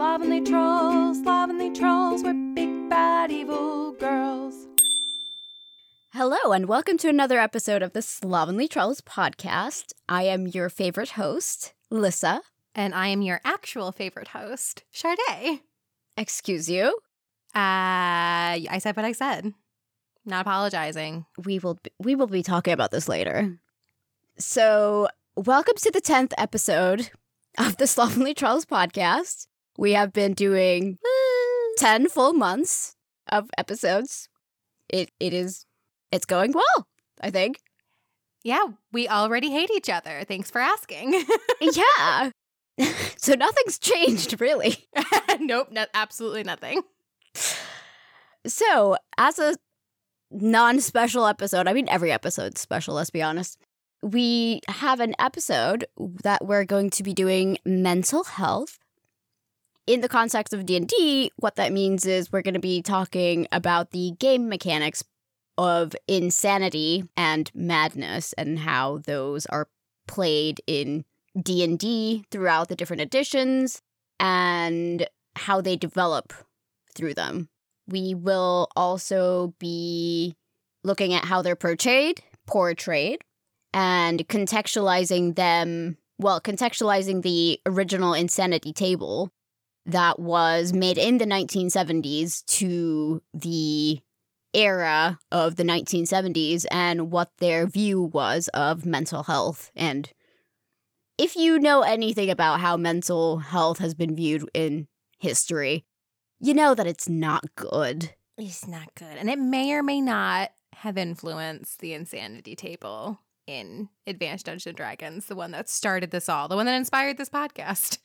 Slovenly trulls, slovenly trulls, we're big bad evil girls. Hello, and welcome to another episode of the Slovenly Trulls podcast. I am your favorite host, Lissa. And I am your actual favorite host, Sade. Excuse you. Uh, I said what I said. Not apologizing. We will be, we will be talking about this later. So, welcome to the tenth episode of the Slovenly Trulls podcast. We have been doing ten full months of episodes. It it is it's going well. I think. Yeah, we already hate each other. Thanks for asking. yeah. so nothing's changed really. nope, no, absolutely nothing. So, as a non special episode, I mean, every episode's special, let's be honest. We have an episode that we're going to be doing mental health. In the context of D&D, what that means is we're going to be talking about the game mechanics of insanity and madness and how those are played in D&D throughout the different editions and how they develop through them. We will also be looking at how they're portrayed, portrayed, and contextualizing them, well, contextualizing the original Insanity table that was made in the 1970s to the era of the 1970s and what their view was of mental health. And if you know anything about how mental health has been viewed in history, you know that it's not good. It's not good. And it may or may not have influenced the insanity table in Advanced Dungeons and Dragons, the one that started this all, the one that inspired this podcast.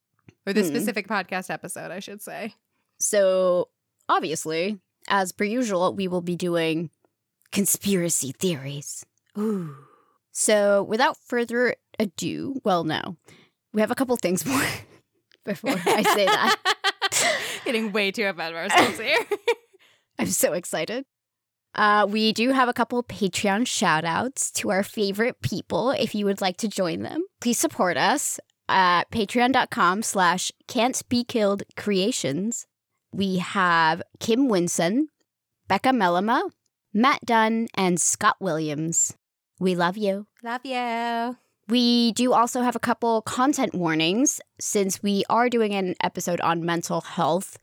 Or this Hmm. specific podcast episode, I should say. So, obviously, as per usual, we will be doing conspiracy theories. Ooh. So, without further ado, well, no, we have a couple things more before I say that. Getting way too ahead of ourselves here. I'm so excited. Uh, we do have a couple Patreon shout outs to our favorite people. If you would like to join them, please support us at patreon.com slash can't be killed creations. We have Kim Winson, Becca Mellema, Matt Dunn, and Scott Williams. We love you. Love you. We do also have a couple content warnings since we are doing an episode on mental health.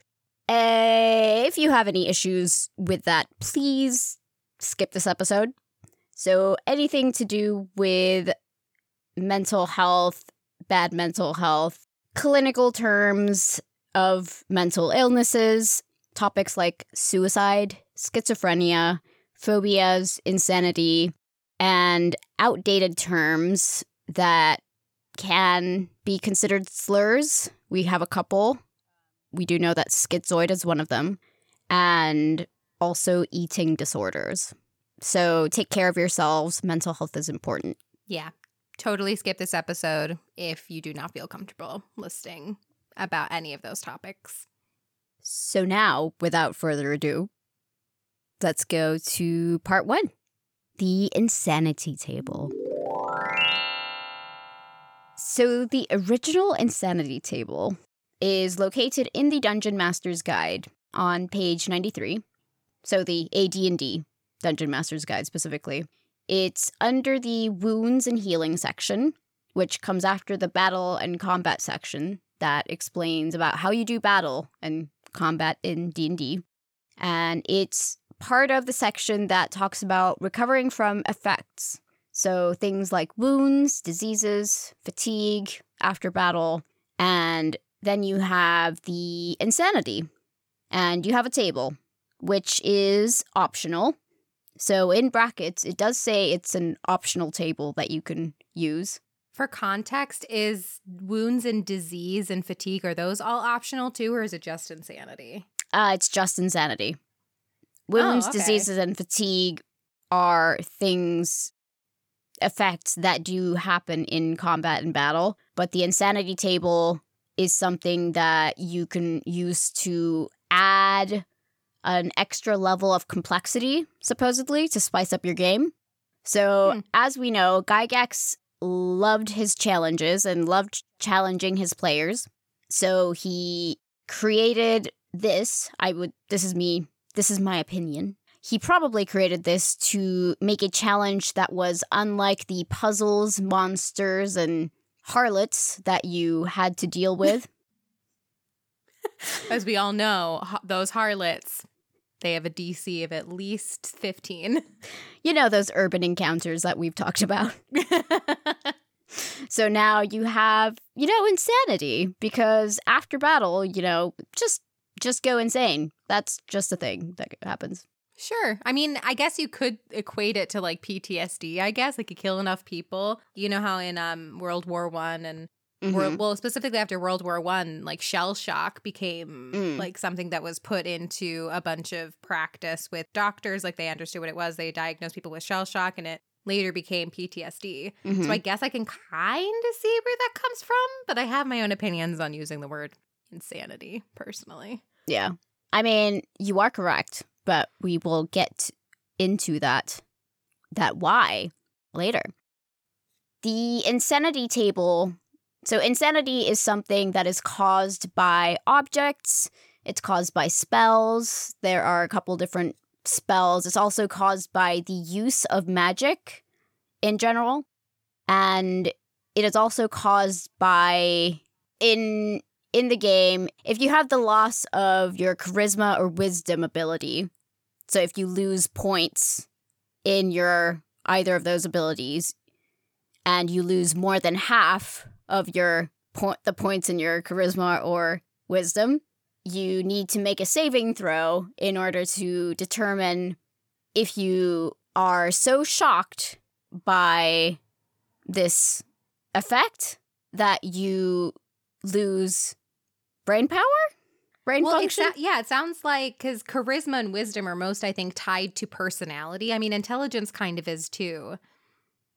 Uh, if you have any issues with that, please skip this episode. So, anything to do with mental health, bad mental health, clinical terms of mental illnesses, topics like suicide, schizophrenia, phobias, insanity, and outdated terms that can be considered slurs. We have a couple. We do know that schizoid is one of them, and also eating disorders. So take care of yourselves. Mental health is important. Yeah. Totally skip this episode if you do not feel comfortable listing about any of those topics. So now, without further ado, let's go to part one the insanity table. So, the original insanity table is located in the Dungeon Master's Guide on page 93. So, the AD&D Dungeon Master's Guide specifically. It's under the wounds and healing section, which comes after the battle and combat section that explains about how you do battle and combat in D&D. And it's part of the section that talks about recovering from effects. So things like wounds, diseases, fatigue after battle, and then you have the insanity. And you have a table, which is optional. So in brackets, it does say it's an optional table that you can use. For context, is wounds and disease and fatigue, are those all optional too, or is it just insanity? Uh, it's just insanity. Wounds, okay. diseases, and fatigue are things, effects that do happen in combat and battle. But the insanity table is something that you can use to add an extra level of complexity, supposedly, to spice up your game. So, Hmm. as we know, Gygax loved his challenges and loved challenging his players. So he created this. I would, this is me, this is my opinion. He probably created this to make a challenge that was unlike the puzzles, monsters, and harlots that you had to deal with. As we all know, those harlots, they have a DC of at least 15. You know, those urban encounters that we've talked about. So now you have, you know, insanity because after battle, you know, just just go insane. That's just a thing that happens. Sure. I mean, I guess you could equate it to like PTSD, I guess. Like you kill enough people. You know how in um World War One and Mhm. World, well, specifically after World War One, like shell shock became Mm. like something that was put into a bunch of practice with doctors. Like they understood what it was. They diagnosed people with shell shock, and it later became PTSD. Mhm. So I guess I can kind of see where that comes from, but I have my own opinions on using the word insanity personally. Yeah. I mean, you are correct, but we will get into that that why later. The insanity table. So insanity is something that is caused by objects. It's caused by spells. There are a couple different spells. It's also caused by the use of magic in general. And it is also caused by in in the game, if you have the loss of your charisma or wisdom ability, so if you lose points in your either of those abilities, and you lose more than half of your point, the points in your charisma or wisdom, you need to make a saving throw in order to determine if you are so shocked by this effect that you lose brain power, brain Well, it function. sa- yeah, it sounds like because charisma and wisdom are most, I think, tied to personality. I mean, intelligence kind of is too.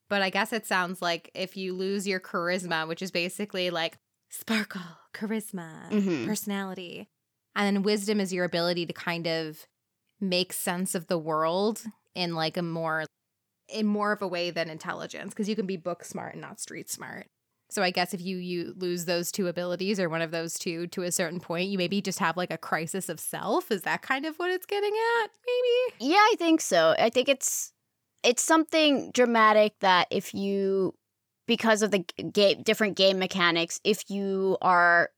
But I guess it sounds like if you lose your charisma, which is basically like sparkle, charisma, Mhm. personality, and then wisdom is your ability to kind of make sense of the world in like a more in more of a way than intelligence because you can be book smart and not street smart. So I guess if you you lose those two abilities or one of those two to a certain point, you maybe just have like a crisis of self. Is that kind of what it's getting at? Maybe. Yeah, I think so. I think it's it's something dramatic that if you because of the game different game mechanics, if you are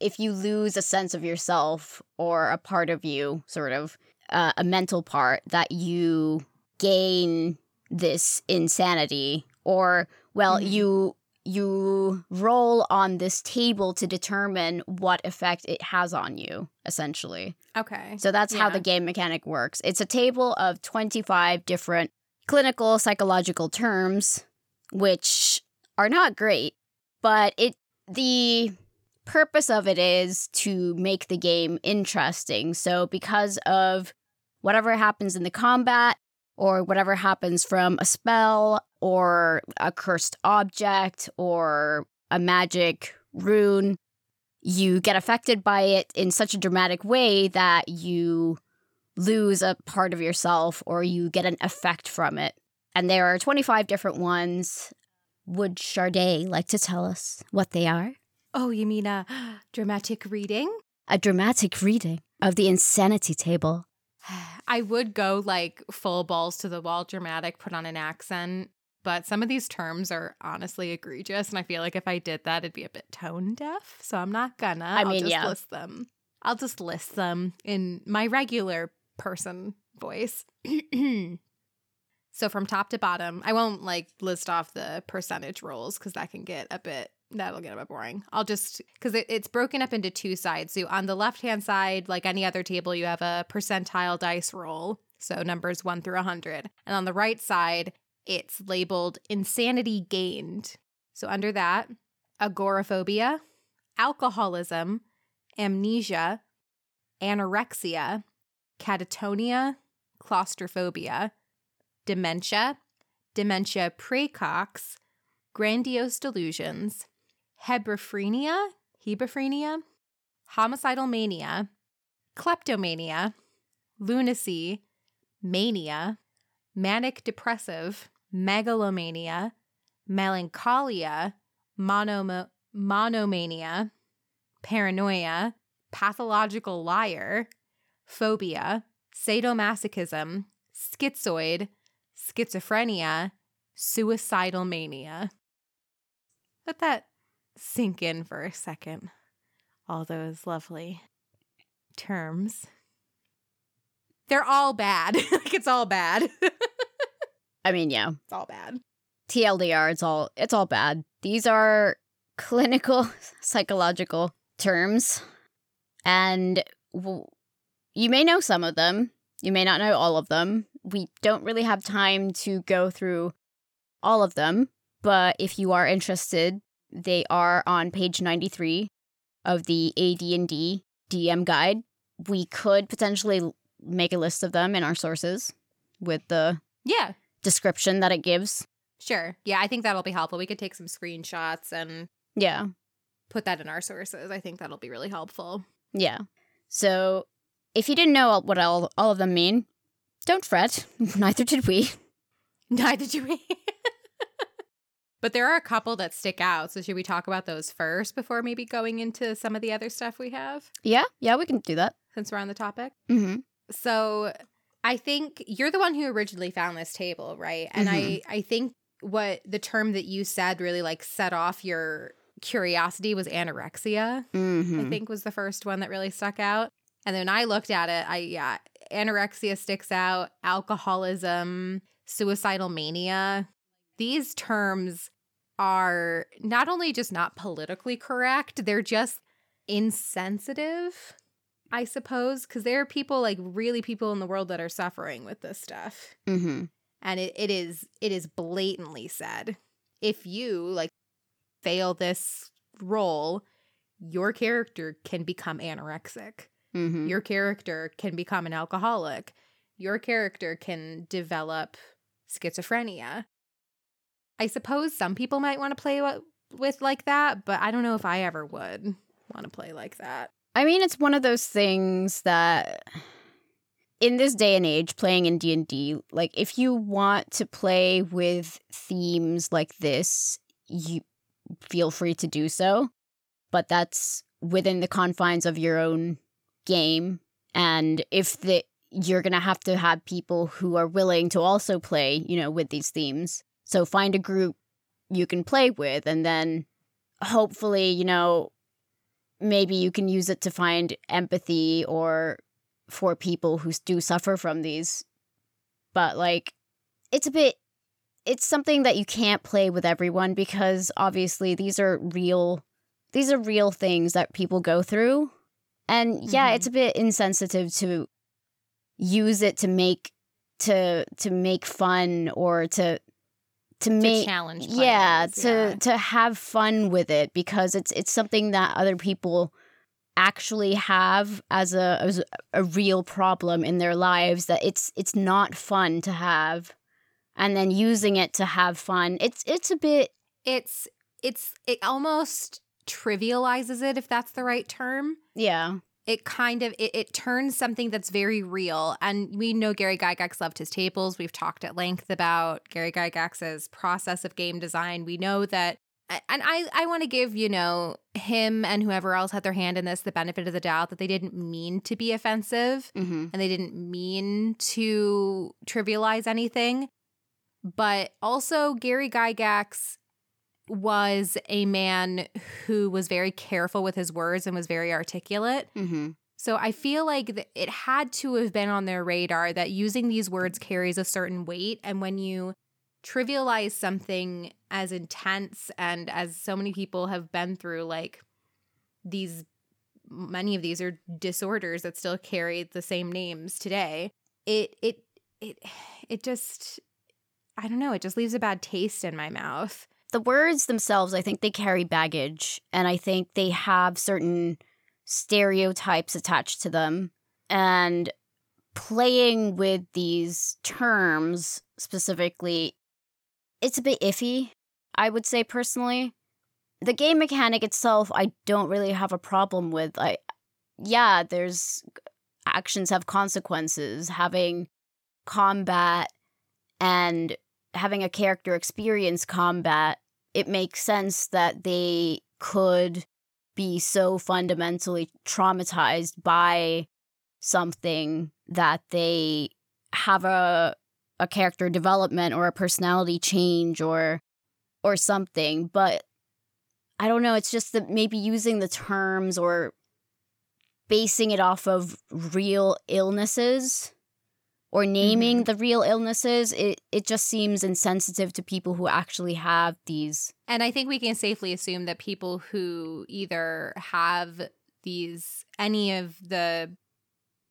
if you lose a sense of yourself or a part of you, sort of uh, a mental part, that you gain this insanity, or well, Mhm. you you roll on this table to determine what effect it has on you, essentially. Okay. So that's how the game mechanic works. It's a table of 25 different clinical psychological terms which are not great, but it the purpose of it is to make the game interesting. So because of whatever happens in the combat or whatever happens from a spell or a cursed object or a magic rune, you get affected by it in such a dramatic way that you lose a part of yourself or you get an effect from it. And there are 25 different ones. Would Charday like to tell us what they are? Oh, you mean a dramatic reading? A dramatic reading of the insanity table. I would go like full balls to the wall dramatic, put on an accent, but some of these terms are honestly egregious. And I feel like if I did that, it'd be a bit tone deaf. So I'm not gonna. I I'll just yeah. list them. I'll just list them in my regular person voice. so from top to bottom, I won't like list off the percentage rolls because that can get a bit that'll get a bit boring. I'll just because it, it's broken up into two sides. So on the left hand side, like any other table, you have a percentile dice roll, so numbers one through a hundred, and on the right side, it's labeled insanity gained. So under that, agoraphobia, alcoholism, amnesia, anorexia, catatonia, claustrophobia, dementia, dementia praecox, grandiose delusions, hebephrenia, hebephrenia, homicidal mania, kleptomania, lunacy, mania, manic depressive, megalomania, melancholia, monomo- monomania, paranoia, pathological liar, phobia, sadomasochism, schizoid, schizophrenia, suicidal mania. Let that sink in for a second. All those lovely terms. They're all bad. like it's all bad. I mean, yeah. It's all bad. TLDR, it's all it's all bad. These are clinical psychological terms and w- you may know some of them, you may not know all of them. We don't really have time to go through all of them, but if you are interested, they are on page 93 of the AD&D DM guide. We could potentially make a list of them in our sources with the Yeah, description that it gives. sure. Yeah, I think that'll be helpful. We could take some screenshots and Yeah. put that in our sources. I think that'll be really helpful. Yeah. So if you didn't know what all, all of them mean, don't fret. Neither did we. Neither do we. but there are a couple that stick out. So should we talk about those first before maybe going into some of the other stuff we have Yeah, yeah, we can do that. since we're on the topic? Mm-hmm. So I think you're the one who originally found this table, right? And I I think what the term that you said really like set off your curiosity was anorexia. Mm-hmm. I think was the first one that really stuck out. And then I looked at it, I yeah, anorexia sticks out, alcoholism, suicidal mania. These terms are not only just not politically correct, they're just insensitive, I suppose, because there are people like really people in the world that are suffering with this stuff. Mm-hmm. And it, it is it is blatantly said. If you like fail this roll, your character can become anorexic. Mm-hmm. Your character can become an alcoholic. Your character can develop schizophrenia. I suppose some people might want to play wa- with like that, but I don't know if I ever would want to play like that. I mean, it's one of those things that in this day and age playing in D&D, like if you want to play with themes like this, you feel free to do so, but that's within the confines of your own game and if the you're going to have to have people who are willing to also play, you know, with these themes. So find a group you can play with and then hopefully, you know, maybe you can use it to find empathy or for people who do suffer from these. But like it's a bit it's something that you can't play with everyone because obviously these are real these are real things that people go through. And yeah, Mhm. it's a bit insensitive to use it to make to to make fun or to to To make challenge yeah to yeah. to have fun with it because it's it's something that other people actually have as a as a real problem in their lives that it's it's not fun to have and then using it to have fun it's it's a bit It's it's it almost trivializes it if that's the right term. yeah. It kind of it, it turns something that's very real. And we know gary gygax loved his tables. We've talked at length about gary gygax's process of game design. We know that and i i want to give you know him and whoever else had their hand in this the benefit of the doubt that they didn't mean to be offensive mm-hmm. and they didn't mean to trivialize anything. But also gary gygax was a man who was very careful with his words and was very articulate Mm-hmm. so I feel like th- it had to have been on their radar that using these words carries a certain weight. And when you trivialize something as intense and as so many people have been through, like these, many of these are disorders that still carry the same names today. It, it, it, it just, I don't know, it just leaves a bad taste in my mouth. The words themselves i think they carry baggage and i think they have certain stereotypes attached to them. And playing with these terms specifically it's a bit iffy i would say personally. The game mechanic itself i don't really have a problem with. I yeah there's actions have consequences. Having combat and having a character experience combat it makes sense that they could be so fundamentally traumatized by something that they have a a character development or a personality change or or something. But i don't know it's just that maybe using the terms or basing it off of real illnesses or naming Mhm. the real illnesses it it just seems insensitive to people who actually have these And I think we can safely assume that people who either have these any of the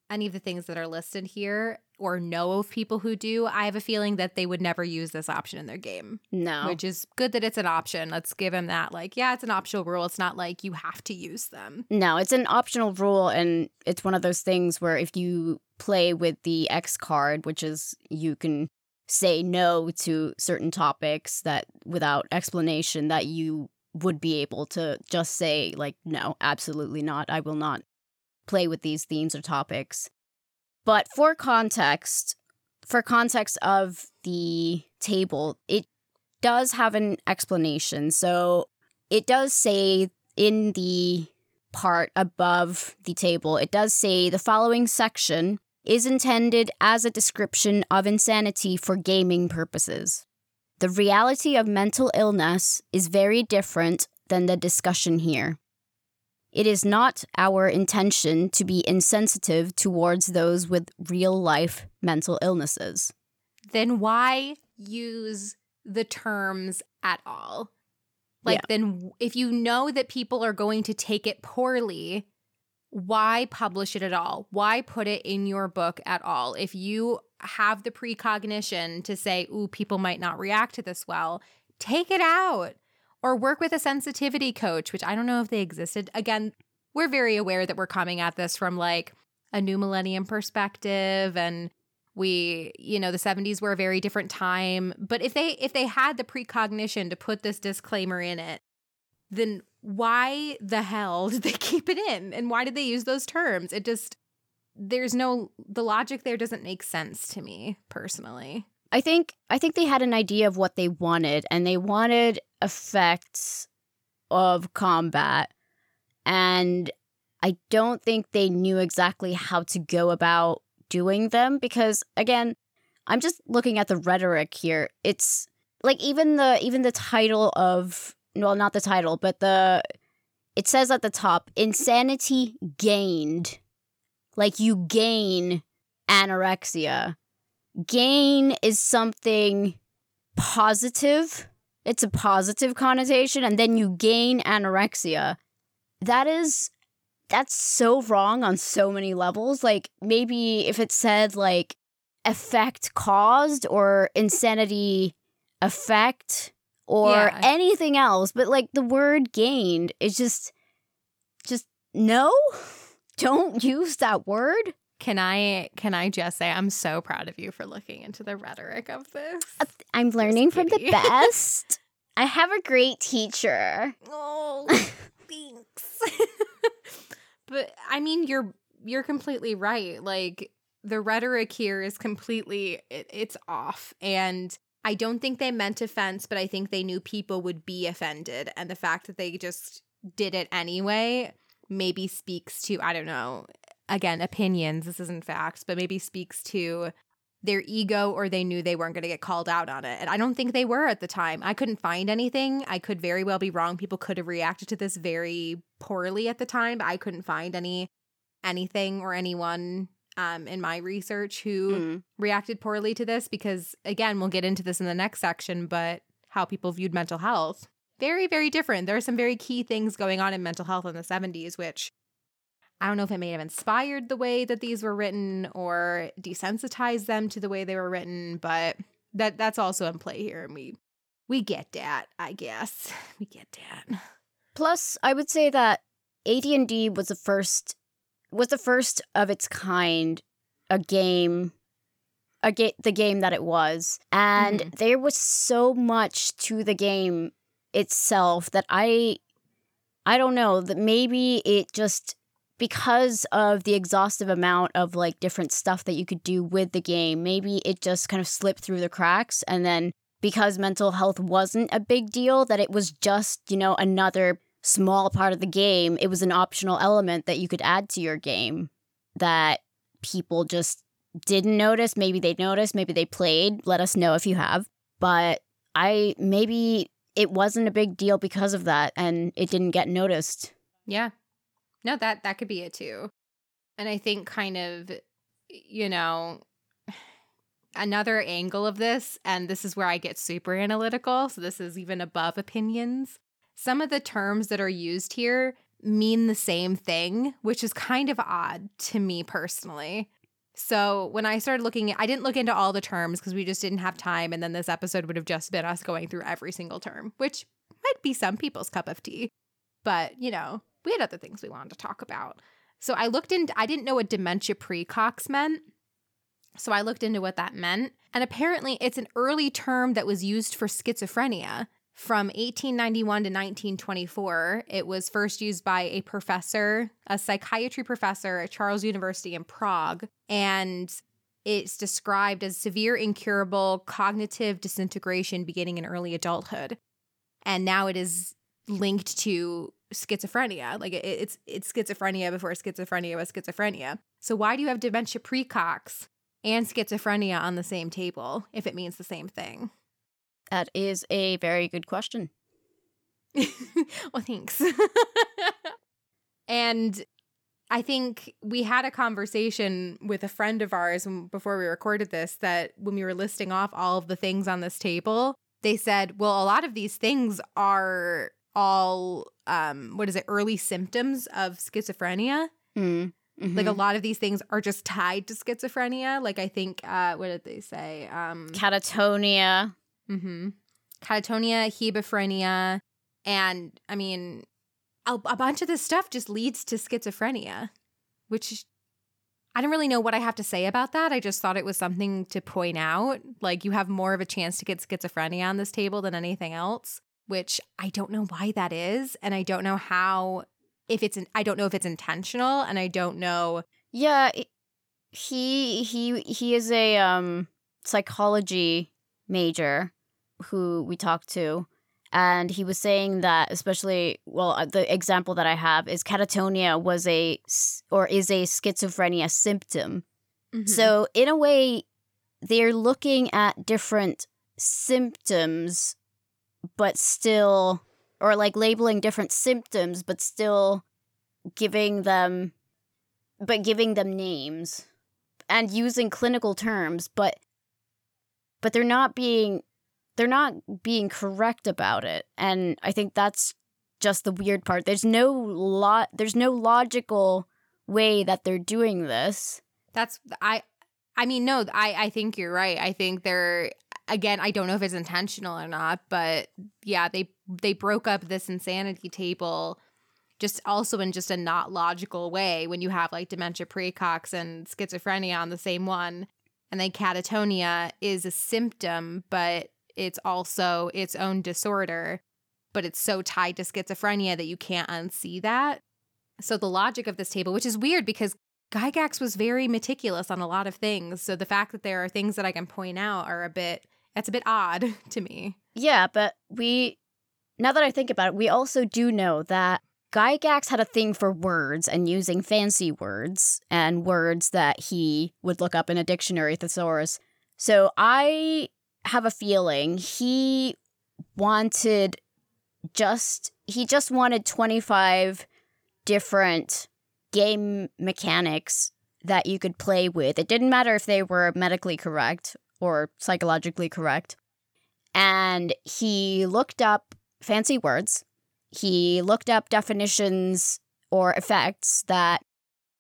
any of the things that are listed here or know of people who do, I have a feeling that they would never use this option in their game, no which is good that it's an option. Let's give them that like, yeah, it's an optional rule. It's not like you have to use them. No, it's an optional rule, and it's one of those things where if you play with the X card, which is you can say no to certain topics that without explanation, that you would be able to just say, like, no, absolutely not. I will not play with these themes or topics. But for context, for context of the table, it does have an explanation. So it does say in the part above the table, it does say the following section is intended as a description of insanity for gaming purposes. The reality of mental illness is very different than the discussion here. It is not our intention to be insensitive towards those with real life mental illnesses. Then why use the terms at all? Like, Yeah. then if you know that people are going to take it poorly, why publish it at all? Why put it in your book at all? If you have the precognition to say, ooh, people might not react to this well, take it out or work with a sensitivity coach, which I don't know if they existed. Again, we're very aware that we're coming at this from like a new millennium perspective and we you know the 70s were a very different time. But if they if they had the precognition to put this disclaimer in it then why the hell did they keep it in? And why did they use those terms? It just there's no the logic there doesn't make sense to me personally I think I think they had an idea of what they wanted and they wanted effects of combat and I don't think they knew exactly how to go about doing them because again I'm just looking at the rhetoric here. It's like even the even the title of well not the title but the it says at the top insanity gained. Like you gain anorexia gain is something positive. It's a positive connotation, and then you gain anorexia. That is, that's so wrong on so many levels. Like, maybe if it said, like, effect caused or insanity effect or Yeah. anything else, but like the word gained is just, just no. Don't use that word. Can i can i just say i'm so proud of you for looking into the rhetoric of this I'm learning from the best. I have a great teacher. Oh, thanks. but I mean, you're you're completely right. Like the rhetoric here is completely it, it's off, and I don't think they meant offense, but I think they knew people would be offended, and the fact that they just did it anyway maybe speaks to I don't know. Again, opinions. This isn't facts, but maybe speaks to their ego or they knew they weren't going to get called out on it. And I don't think they were at the time. I couldn't find anything. I could very well be wrong. People could have reacted to this very poorly at the time, but I couldn't find any anything or anyone um, in my research who Mm. reacted poorly to this because again, we'll get into this in the next section, but how people viewed mental health. Very, very different. There are some very key things going on in mental health in the 70s, which I don't know if it may have inspired the way that these were written or desensitized them to the way they were written, but that that's also in play here and we we get that, I guess. We get that. Plus, I would say that AD&D was the first was the first of its kind a game a ga- the game that it was. And Mhm. there was so much to the game itself that I I don't know that maybe it just because of the exhaustive amount of like different stuff that you could do with the game, maybe it just kind of slipped through the cracks and then because mental health wasn't a big deal that it was just, you know, another small part of the game. It was an optional element that you could add to your game that people just didn't notice. Maybe they noticed, maybe they played. Let us know if you have. But I maybe it wasn't a big deal because of that and it didn't get noticed. Yeah. No, that that could be it too. And I think kind of you know another angle of this and this is where I get super analytical, so this is even above opinions. Some of the terms that are used here mean the same thing, which is kind of odd to me personally. So when I started looking, I didn't look into all the terms because we just didn't have time. And then this episode would have just been us going through every single term, which might be some people's cup of tea. But, you know, we had other things we wanted to talk about. So I looked into, I didn't know what dementia precox meant. So I looked into what that meant. And apparently it's an early term that was used for schizophrenia. From 1891 to 1924, it was first used by a professor, a psychiatry professor at Charles University in Prague, and it's described as severe incurable cognitive disintegration beginning in early adulthood. And now it is linked to schizophrenia. Like it, it's it's schizophrenia before schizophrenia was schizophrenia. So why do you have dementia precox and schizophrenia on the same table if it means the same thing? That is a very good question. well, thanks. and I think we had a conversation with a friend of ours before we recorded this that when we were listing off all of the things on this table, they said, well, a lot of these things are all, um, what is it, early symptoms of schizophrenia. Mm. Mm-hmm. Like a lot of these things are just tied to schizophrenia. Like I think, uh, what did they say? Um, catatonia. Mm-hmm. Catatonia, hebephrenia, and I mean, a, a bunch of this stuff just leads to schizophrenia, which I don't really know what I have to say about that. I just thought it was something to point out. Like, you have more of a chance to get schizophrenia on this table than anything else, which I don't know why that is. And I don't know how, if it's, I don't know if it's intentional and I don't know. Yeah. He, he, he is a, um, psychology major who we talked to and he was saying that especially well uh, the example that i have is catatonia was a or is a schizophrenia symptom mm-hmm. so in a way they're looking at different symptoms but still or like labeling different symptoms but still giving them but giving them names and using clinical terms but but they're not being they're not being correct about it. And I think that's just the weird part. There's no lot there's no logical way that they're doing this. That's I I mean no, I I think you're right. I think they're again, I don't know if it's intentional or not, but yeah, they they broke up this insanity table just also in just a not logical way when you have like dementia precox and schizophrenia on the same one and then catatonia is a symptom but it's also its own disorder, but it's so tied to schizophrenia that you can't unsee that. So the logic of this table, which is weird because Gygax was very meticulous on a lot of things. So the fact that there are things that I can point out are a bit that's a bit odd to me. Yeah, but we now that I think about it, we also do know that Gygax had a thing for words and using fancy words and words that he would look up in a dictionary thesaurus. So I have a feeling he wanted just he just wanted 25 different game mechanics that you could play with. It didn't matter if they were medically correct or psychologically correct. And he looked up fancy words. He looked up definitions or effects that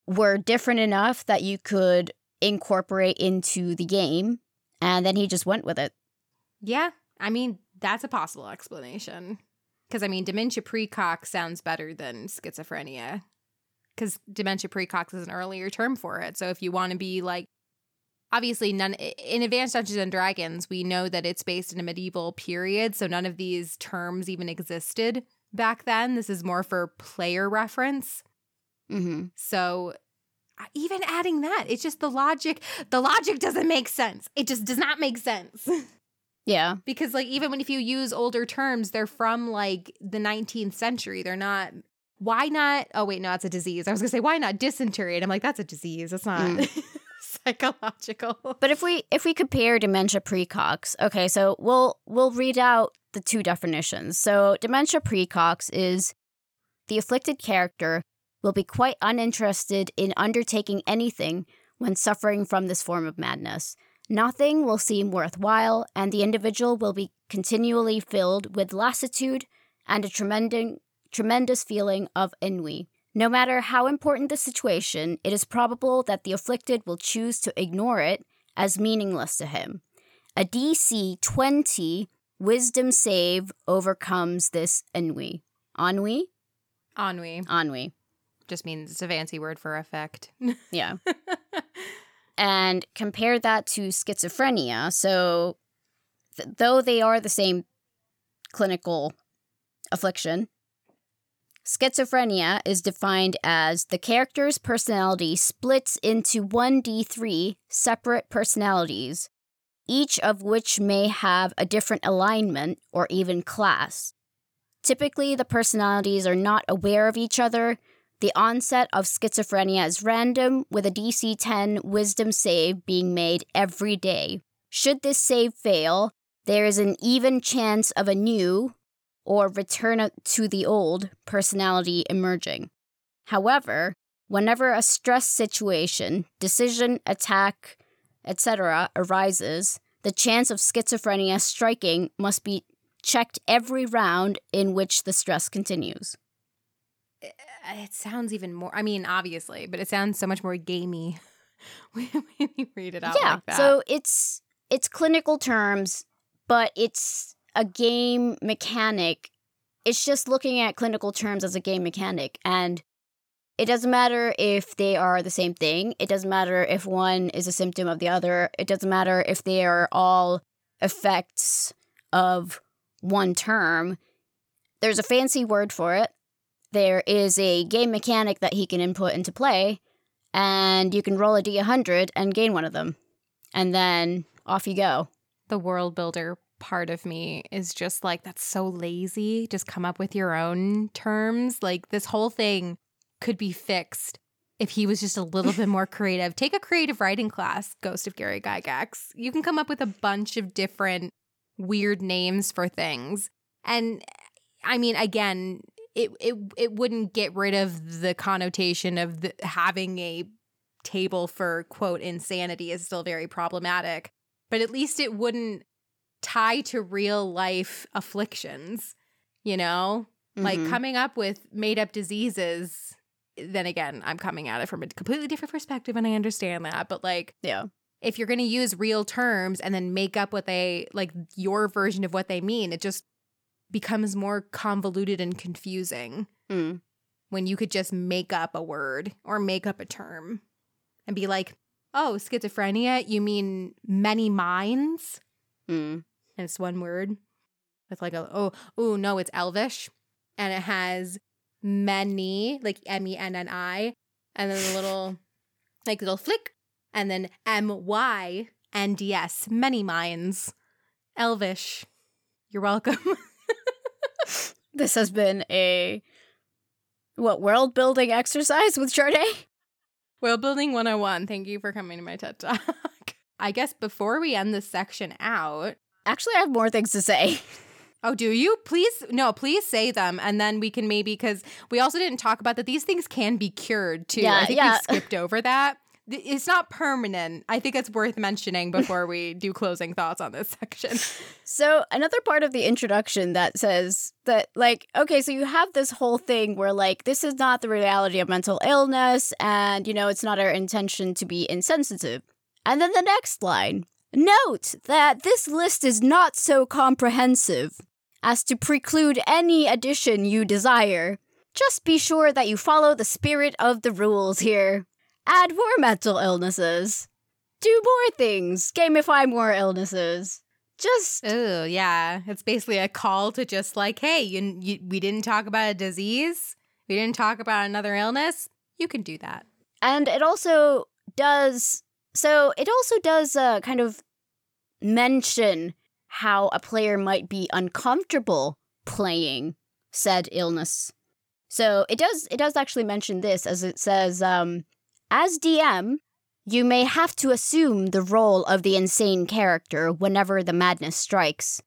were different enough that you could incorporate into the game and then he just went with it. Yeah. I mean, that's a possible explanation. Because, I mean, dementia precox sounds better than schizophrenia. Because dementia precox is an earlier term for it. So if you want to be like, obviously, none in Advanced Dungeons and Dragons, we know that it's based in a medieval period. So none of these terms even existed back then. This is more for player reference. Mm-hmm. So even adding that, it's just the logic. The logic doesn't make sense. It just does not make sense. Yeah. Because like even when if you use older terms, they're from like the 19th century. They're not why not oh wait, no, it's a disease. I was gonna say why not dysentery? And I'm like, that's a disease. That's not Mm. psychological. But if we if we compare dementia precox, okay, so we'll we'll read out the two definitions. So dementia precox is the afflicted character will be quite uninterested in undertaking anything when suffering from this form of madness. Nothing will seem worthwhile, and the individual will be continually filled with lassitude and a tremendous tremendous feeling of ennui. No matter how important the situation, it is probable that the afflicted will choose to ignore it as meaningless to him. A DC 20 wisdom save overcomes this ennui. Ennui? Ennui Ennui. just means it's a fancy word for effect. Yeah. and compare that to schizophrenia. So, th- though they are the same clinical affliction, schizophrenia is defined as the character's personality splits into 1d3 separate personalities, each of which may have a different alignment or even class. Typically, the personalities are not aware of each other the onset of schizophrenia is random, with a DC 10 wisdom save being made every day. Should this save fail, there is an even chance of a new, or return to the old, personality emerging. However, whenever a stress situation, decision, attack, etc., arises, the chance of schizophrenia striking must be checked every round in which the stress continues. Uh, it sounds even more I mean, obviously, but it sounds so much more gamey when you read it out yeah. like that. So it's it's clinical terms, but it's a game mechanic. It's just looking at clinical terms as a game mechanic, and it doesn't matter if they are the same thing. It doesn't matter if one is a symptom of the other. It doesn't matter if they are all effects of one term. There's a fancy word for it. There is a game mechanic that he can input into play, and you can roll a d100 and gain one of them. And then off you go. the world builder part of me is just like that's so lazy just come up with your own terms. Like this whole thing could be fixed if he was just a little bit more creative. Take a creative writing class ghost of gary gygax. You can come up with a bunch of different weird names for things. And i mean again it it, it wouldn't get rid of the connotation of the, having a table for quote insanity is still very problematic. But at least it wouldn't tie to real life afflictions, you know? Like Mhm. coming up with made up diseases. Then again, I'm coming at it from a completely different perspective and I understand that. But like, yeah. if you're going to use real terms and then make up what they like your version of what they mean, it just becomes more convoluted and confusing Mm. when you could just make up a word or make up a term and be like, oh, schizophrenia, you mean many minds? Mm. And it's one word with like a oh oh no it's elvish. And it has many like m-e-n-n-i and then a little like little flick and then m-y and yes many minds. Elvish. You're welcome. This has been a what world building exercise with Charday? world building 101 thank you for coming to my ted talk. I guess before we end this section out Actually, I have more things to say. Oh, do you? Please, no, please say them. And then we can maybe, because we also didn't talk about that these things can be cured too. Yeah, I think yeah. we skipped over that. It's not permanent. I think it's worth mentioning before we do closing thoughts on this section. So, another part of the introduction that says that, like, okay, so you have this whole thing where, like, this is not the reality of mental illness, and, you know, it's not our intention to be insensitive. And then the next line note that this list is not so comprehensive as to preclude any addition you desire. Just be sure that you follow the spirit of the rules here. Add more mental illnesses. Do more things. Gamify more illnesses. Just Oh, yeah. It's basically a call to just like, hey, you, you, we didn't talk about a disease. We didn't talk about another illness. You can do that. and it also does so it also does uh, kind of mention how a player might be uncomfortable playing said illness. So it does it does actually mention this as it says um as DM you may have to assume the role of the insane character whenever the madness strikes,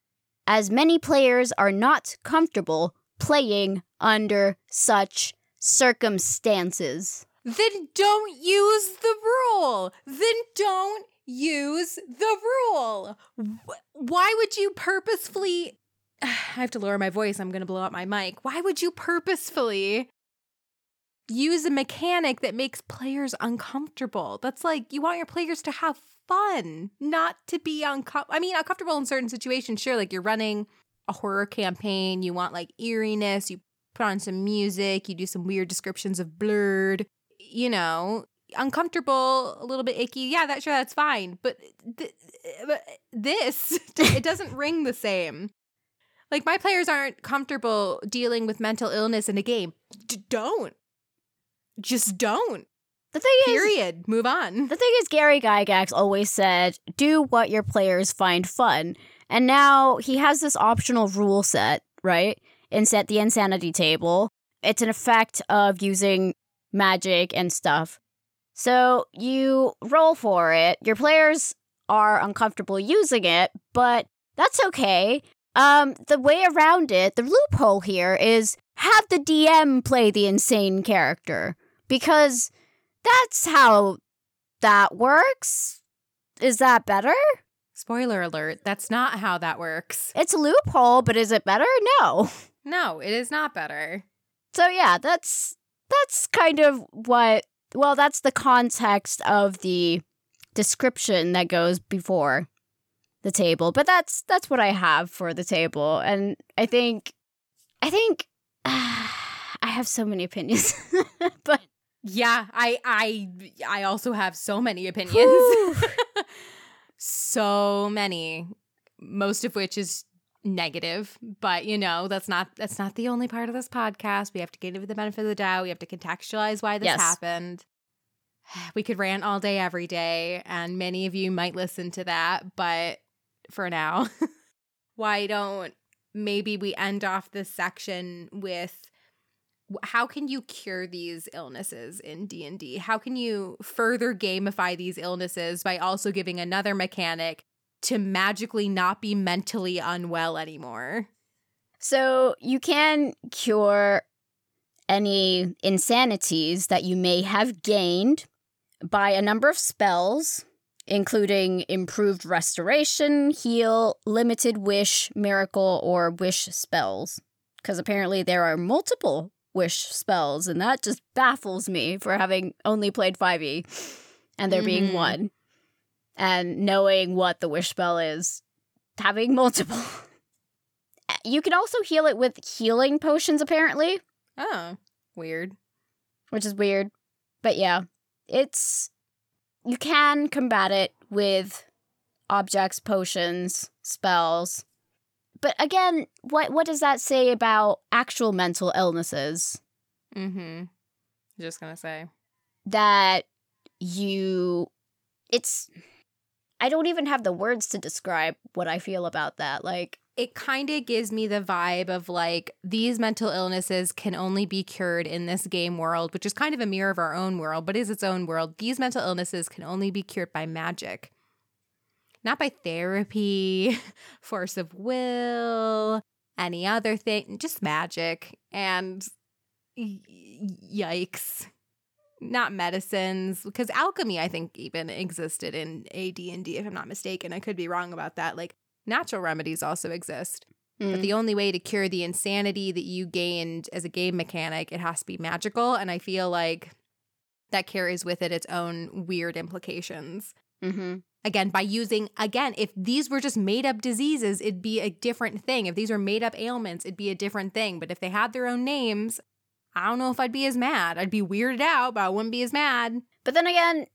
as many players are not comfortable playing under such circumstances. Then don't use the rule. Then don't use the rule. Why would you purposefully? I have to lower my voice. I'm going to blow out my mic. Why would you purposefully use a mechanic that makes players uncomfortable? That's like you want your players to have fun, not to be uncomfortable. I mean, uncomfortable in certain situations, sure. Like you're running a horror campaign, you want like eeriness, you put on some music, you do some weird descriptions of blurred, you know, uncomfortable, a little bit icky. Yeah, that sure that's fine. But, th- eh, but this it doesn't ring the same. Like my players aren't comfortable dealing with mental illness in a game. D- don't. Just don't. The thing is, period. Move on. The thing is, Gary Gygax always said, "Do what your players find fun," and now he has this optional rule set, right? And set the insanity table. It's an effect of using magic and stuff. So you roll for it. Your players are uncomfortable using it, but that's okay. Um, the way around it, the loophole here is have the DM play the insane character because that's how that works. Is that better? Spoiler alert, that's not how that works. It's a loophole, but is it better? No. No, it is not better. So yeah, that's that's kind of what well, that's the context of the description that goes before the table. But that's that's what I have for the table. And I think I think uh, I have so many opinions. but yeah, I I I also have so many opinions. so many. Most of which is negative, but you know, that's not that's not the only part of this podcast. We have to give it the benefit of the doubt. We have to contextualize why this yes. happened. We could rant all day every day and many of you might listen to that, but for now, why don't maybe we end off this section with how can you cure these illnesses in D&D? How can you further gamify these illnesses by also giving another mechanic to magically not be mentally unwell anymore? So, you can cure any insanities that you may have gained by a number of spells, including improved restoration, heal, limited wish, miracle, or wish spells. Because apparently there are multiple wish spells, and that just baffles me for having only played 5e and there mm-hmm. being one. And knowing what the wish spell is, having multiple. you can also heal it with healing potions, apparently. Oh, weird. Which is weird. But yeah, it's. You can combat it with objects, potions, spells, but again, what what does that say about actual mental illnesses? Mm-hmm. Just gonna say that you it's I don't even have the words to describe what I feel about that. Like it kind of gives me the vibe of like these mental illnesses can only be cured in this game world, which is kind of a mirror of our own world, but is its own world. These mental illnesses can only be cured by magic not by therapy, force of will, any other thing, just magic. And y- yikes. Not medicines, because alchemy, I think, even existed in AD&D, if I'm not mistaken. I could be wrong about that. Like, natural remedies also exist. Mm. But the only way to cure the insanity that you gained as a game mechanic, it has to be magical. And I feel like that carries with it its own weird implications. Mm-hmm again by using again if these were just made up diseases it'd be a different thing if these were made up ailments it'd be a different thing but if they had their own names i don't know if i'd be as mad i'd be weirded out but i wouldn't be as mad but then again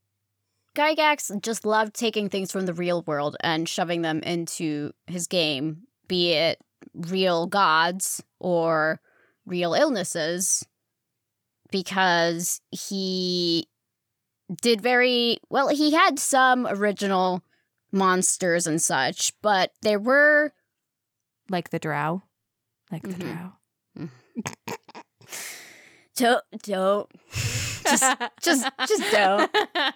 gygax just loved taking things from the real world and shoving them into his game be it real gods or real illnesses because he did very well. He had some original monsters and such, but there were like the drow. Like the mm-hmm. drow. Mm. don't don't just just just don't.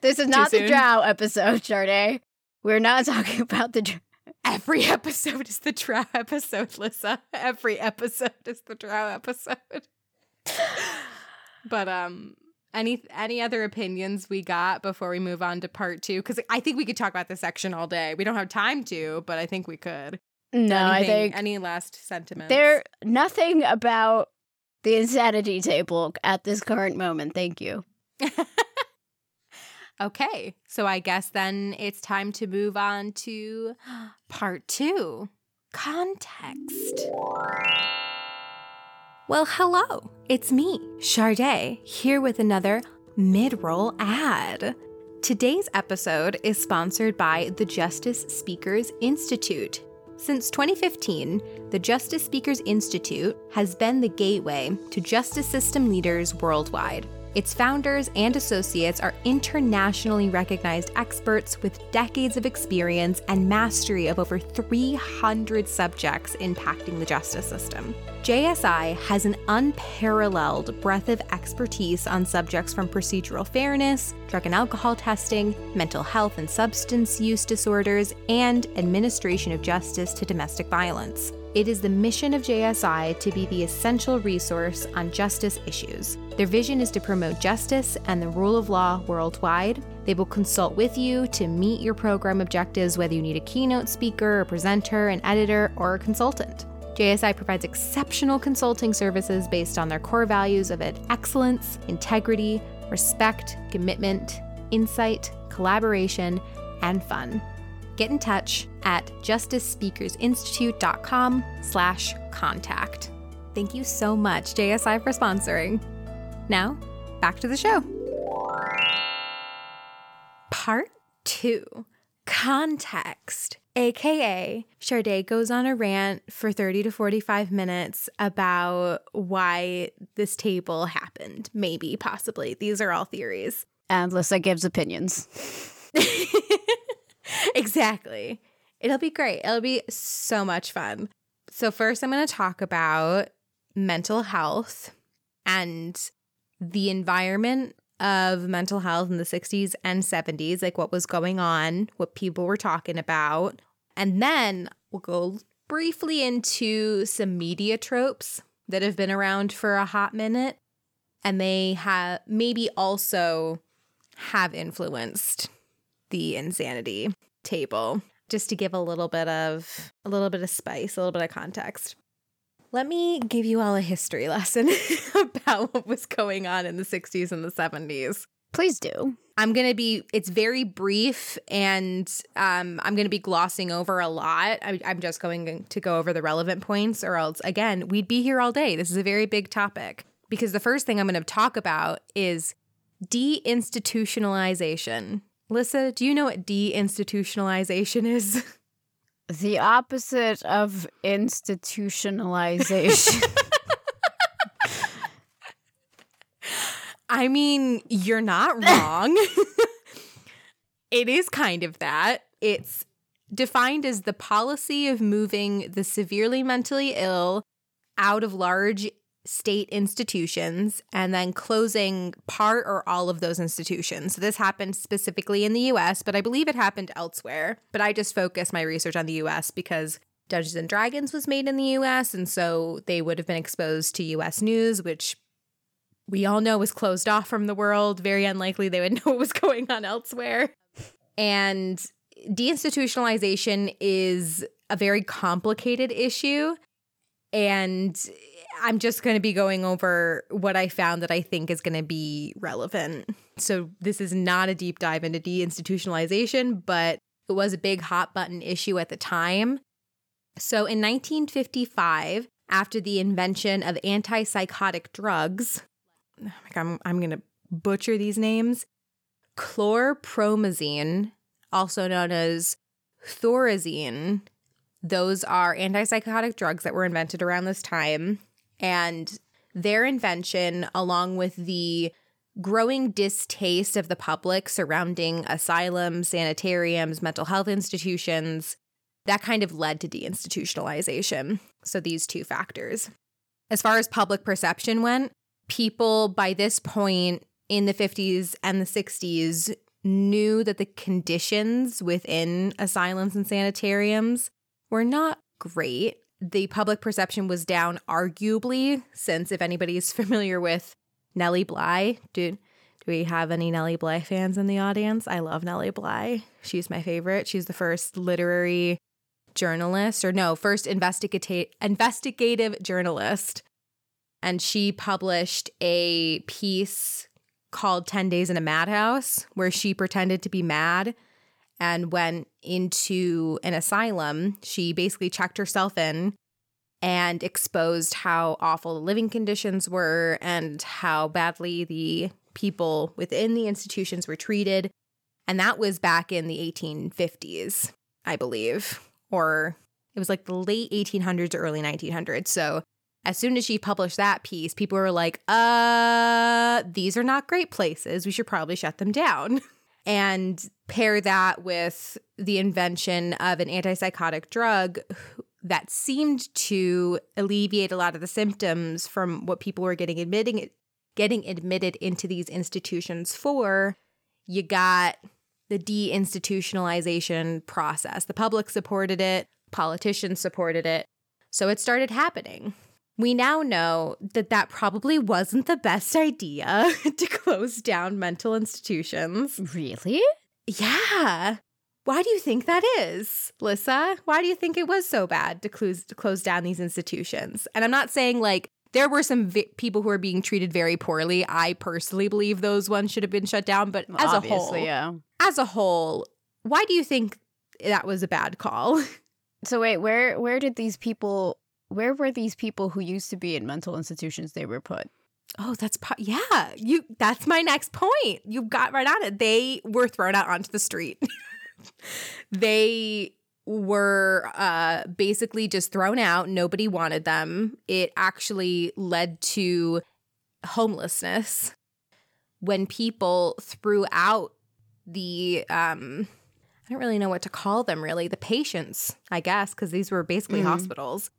This is not the drow episode, Charday. We're not talking about the drow. Every episode is the drow episode, Lissa. Every episode is the drow episode. but um any any other opinions we got before we move on to part 2 cuz I think we could talk about this section all day. We don't have time to, but I think we could. No, I think any last sentiments. there nothing about the insanity table at this current moment. Thank you. Okay, so I guess then it's time to move on to part two context. Well, hello, it's me, Charday, here with another mid roll ad. Today's episode is sponsored by the Justice Speakers Institute. Since 2015, the Justice Speakers Institute has been the gateway to justice system leaders worldwide. Its founders and associates are internationally recognized experts with decades of experience and mastery of over 300 subjects impacting the justice system. JSI has an unparalleled breadth of expertise on subjects from procedural fairness, drug and alcohol testing, mental health and substance use disorders, and administration of justice to domestic violence. It is the mission of JSI to be the essential resource on justice issues. Their vision is to promote justice and the rule of law worldwide. They will consult with you to meet your program objectives, whether you need a keynote speaker, a presenter, an editor, or a consultant. JSI provides exceptional consulting services based on their core values of excellence, integrity, respect, commitment, insight, collaboration, and fun. Get in touch at justicespeakersinstitute.com slash contact. Thank you so much, JSI, for sponsoring. Now, back to the show. Part two context, aka Charday goes on a rant for 30 to 45 minutes about why this table happened. Maybe, possibly. These are all theories. And Lissa gives opinions. exactly. It'll be great. It'll be so much fun. So, first, I'm going to talk about mental health and the environment of mental health in the 60s and 70s, like what was going on, what people were talking about. And then we'll go briefly into some media tropes that have been around for a hot minute. And they have maybe also have influenced the insanity table just to give a little bit of a little bit of spice, a little bit of context. Let me give you all a history lesson about what was going on in the 60s and the 70s. Please do. I'm going to be, it's very brief and um, I'm going to be glossing over a lot. I, I'm just going to go over the relevant points, or else, again, we'd be here all day. This is a very big topic because the first thing I'm going to talk about is deinstitutionalization. Lissa, do you know what deinstitutionalization is? The opposite of institutionalization. I mean, you're not wrong. it is kind of that. It's defined as the policy of moving the severely mentally ill out of large state institutions and then closing part or all of those institutions. So this happened specifically in the US, but I believe it happened elsewhere. But I just focused my research on the US because Dungeons and Dragons was made in the US and so they would have been exposed to US news which we all know was closed off from the world. Very unlikely they would know what was going on elsewhere. And deinstitutionalization is a very complicated issue. And I'm just going to be going over what I found that I think is going to be relevant. So, this is not a deep dive into deinstitutionalization, but it was a big hot button issue at the time. So, in 1955, after the invention of antipsychotic drugs, oh I'm, I'm going to butcher these names chlorpromazine, also known as thorazine, those are antipsychotic drugs that were invented around this time. And their invention, along with the growing distaste of the public surrounding asylums, sanitariums, mental health institutions, that kind of led to deinstitutionalization. So these two factors. As far as public perception went, people by this point in the 50s and the 60s knew that the conditions within asylums and sanitariums were not great. The public perception was down, arguably, since if anybody's familiar with Nellie Bly, do, do we have any Nellie Bly fans in the audience? I love Nellie Bly. She's my favorite. She's the first literary journalist, or no, first investigative investigative journalist. And she published a piece called 10 Days in a Madhouse, where she pretended to be mad and went into an asylum. She basically checked herself in and exposed how awful the living conditions were and how badly the people within the institutions were treated. And that was back in the 1850s, I believe, or it was like the late 1800s or early 1900s. So as soon as she published that piece, people were like, uh, these are not great places. We should probably shut them down. And pair that with the invention of an antipsychotic drug that seemed to alleviate a lot of the symptoms from what people were getting admitting getting admitted into these institutions for, you got the deinstitutionalization process. The public supported it, politicians supported it. So it started happening. We now know that that probably wasn't the best idea to close down mental institutions. Really? Yeah. Why do you think that is, Lissa? Why do you think it was so bad to close, to close down these institutions? And I'm not saying like there were some vi- people who are being treated very poorly. I personally believe those ones should have been shut down, but as a whole, yeah. as a whole, why do you think that was a bad call? So wait, where where did these people where were these people who used to be in mental institutions they were put? Oh, that's po- yeah. You that's my next point. You got right on it. They were thrown out onto the street. they were uh basically just thrown out. Nobody wanted them. It actually led to homelessness when people threw out the um I don't really know what to call them really, the patients, I guess, because these were basically Mhm. hospitals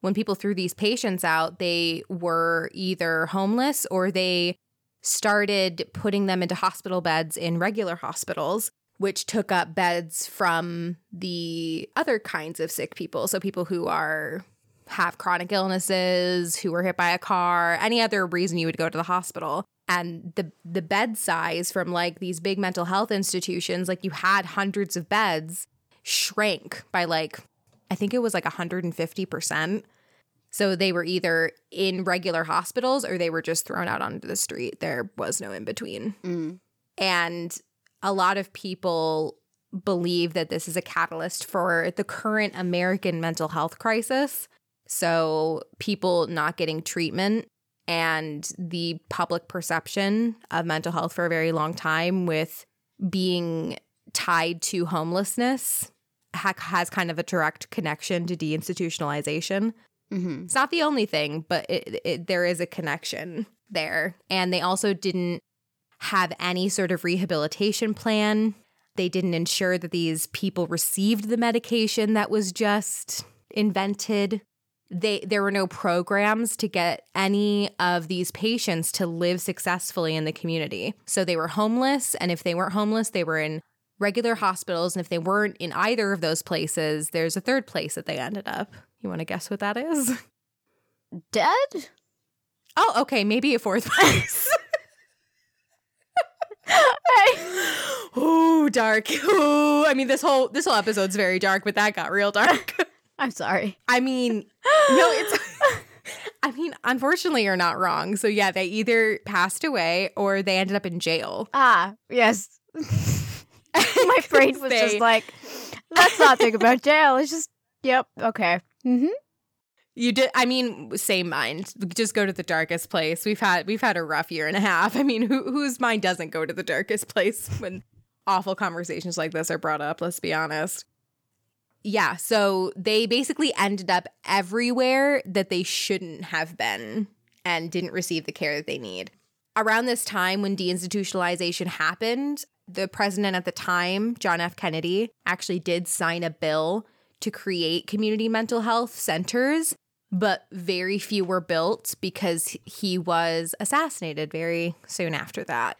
when people threw these patients out, they were either homeless or they started putting them into hospital beds in regular hospitals, which took up beds from the other kinds of sick people. So people who are have chronic illnesses, who were hit by a car, any other reason you would go to the hospital. And the the bed size from like these big mental health institutions, like you had hundreds of beds, shrank by like I think it was like 150%. So they were either in regular hospitals or they were just thrown out onto the street. There was no in between. Mm. And a lot of people believe that this is a catalyst for the current American mental health crisis. So people not getting treatment and the public perception of mental health for a very long time with being tied to homelessness ha- has kind of a direct connection to deinstitutionalization. hmm It's not the only thing, but it, it, there is a connection there. And they also didn't have any sort of rehabilitation plan. They didn't ensure that these people received the medication that was just invented. They there were no programs to get any of these patients to live successfully in the community. So they were homeless and if they weren't homeless, they were in regular hospitals and if they weren't in either of those places, there's a third place that they ended up. You want to guess what that is? Dead? Oh, okay, maybe a fourth place. Ooh, dark. Ooh, I mean this whole this whole episode's very dark, but that got real dark. I'm sorry. I mean, no, it's I mean, unfortunately you're not wrong. So yeah, they either passed away or they ended up in jail. Ah, yes. My brain was They- just like, let's not think about jail. It's just, yep, okay. Mm-hmm. You did I mean, same mind. Just go to the darkest place. We've had we've had a rough year and a half. I mean, who whose mind doesn't go to the darkest place when awful conversations like this are brought up, let's be honest. Yeah, so they basically ended up everywhere that they shouldn't have been and didn't receive the care that they need. around this time when deinstitutionalization happened, the president at the time, John F. Kennedy, actually did sign a bill to create community mental health centers, but very few were built because he was assassinated very soon after that.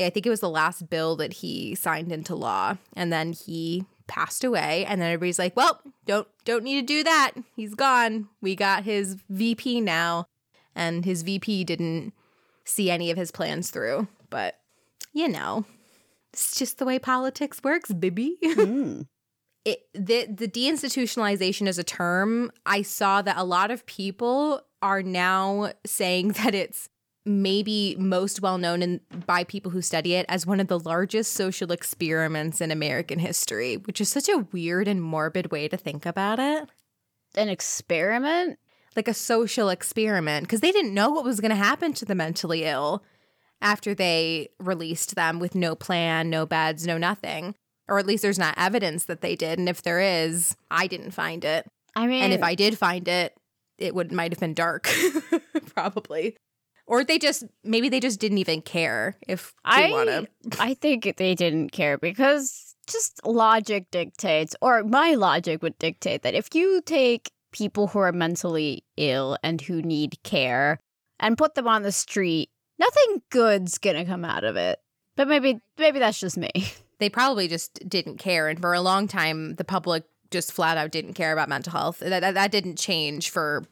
I think it was the last bill that he signed into law, and then he passed away and then everybody's like, "Well, don't don't need to do that. He's gone. We got his VP now." And his VP didn't see any of his plans through, but you know, it's just the way politics works, baby. Mm. it the the deinstitutionalization as a term, I saw that a lot of people are now saying that it's maybe most well known in, by people who study it as one of the largest social experiments in American history, which is such a weird and morbid way to think about it. An experiment? Like a social experiment, because they didn't know what was going to happen to the mentally ill after they released them with no plan, no beds, no nothing. Or at least there's not evidence that they did. And if there is, I didn't find it. I mean, And if I did find it, it would might have been dark, probably. Or they just maybe they just didn't even care if I, want to. I think they didn't care because just logic dictates, or my logic would dictate that if you take people who are mentally ill and who need care and put them on the street, nothing good's gonna come out of it. But maybe maybe that's just me. They probably just didn't care, and for a long time, the public just flat out didn't care about mental health. That that, that didn't change for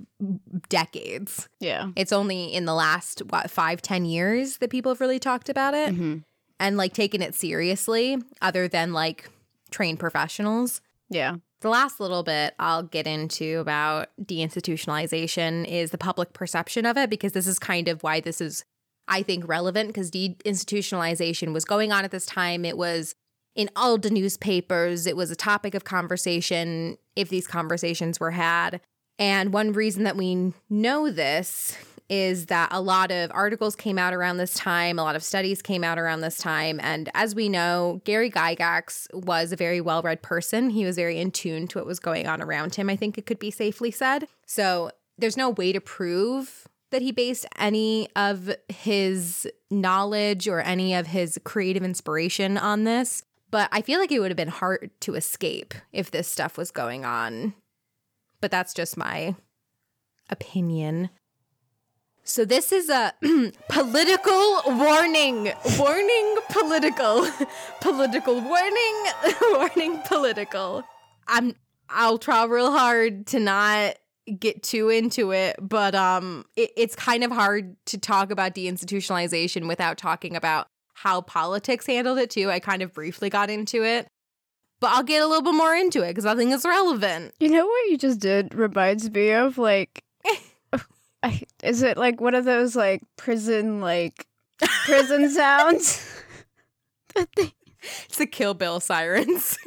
decades. Yeah. It's only in the last what five ten years that people have really talked about it hmm and like taken it seriously, other than like trained professionals. Yeah. The last little bit I'll get into about deinstitutionalization is the public perception of it, because this is kind of why this is, I think, relevant because deinstitutionalization was going on at this time. It was in all the newspapers, it was a topic of conversation if these conversations were had. And one reason that we know this is that a lot of articles came out around this time, a lot of studies came out around this time. And as we know, Gary Gygax was a very well read person. He was very in tune to what was going on around him, I think it could be safely said. So there's no way to prove that he based any of his knowledge or any of his creative inspiration on this. But I feel like it would have been hard to escape if this stuff was going on. But that's just my opinion. So this is a political warning. Warning political. political warning. warning political. I'm I'll try real hard to not get too into it, but um it, it's kind of hard to talk about deinstitutionalization without talking about how politics handled it too. I kind of briefly got into it. But I'll get a little bit more into it because I think it's relevant. You know what you just did reminds me of like I, is it like one of those like prison like prison sounds? They- It's the Kill Bill sirens.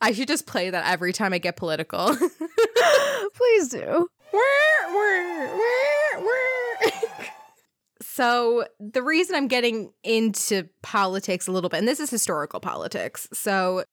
I should just play that every time I get political. Please do. so, the reason I'm getting into politics a little bit, and this is historical politics. So,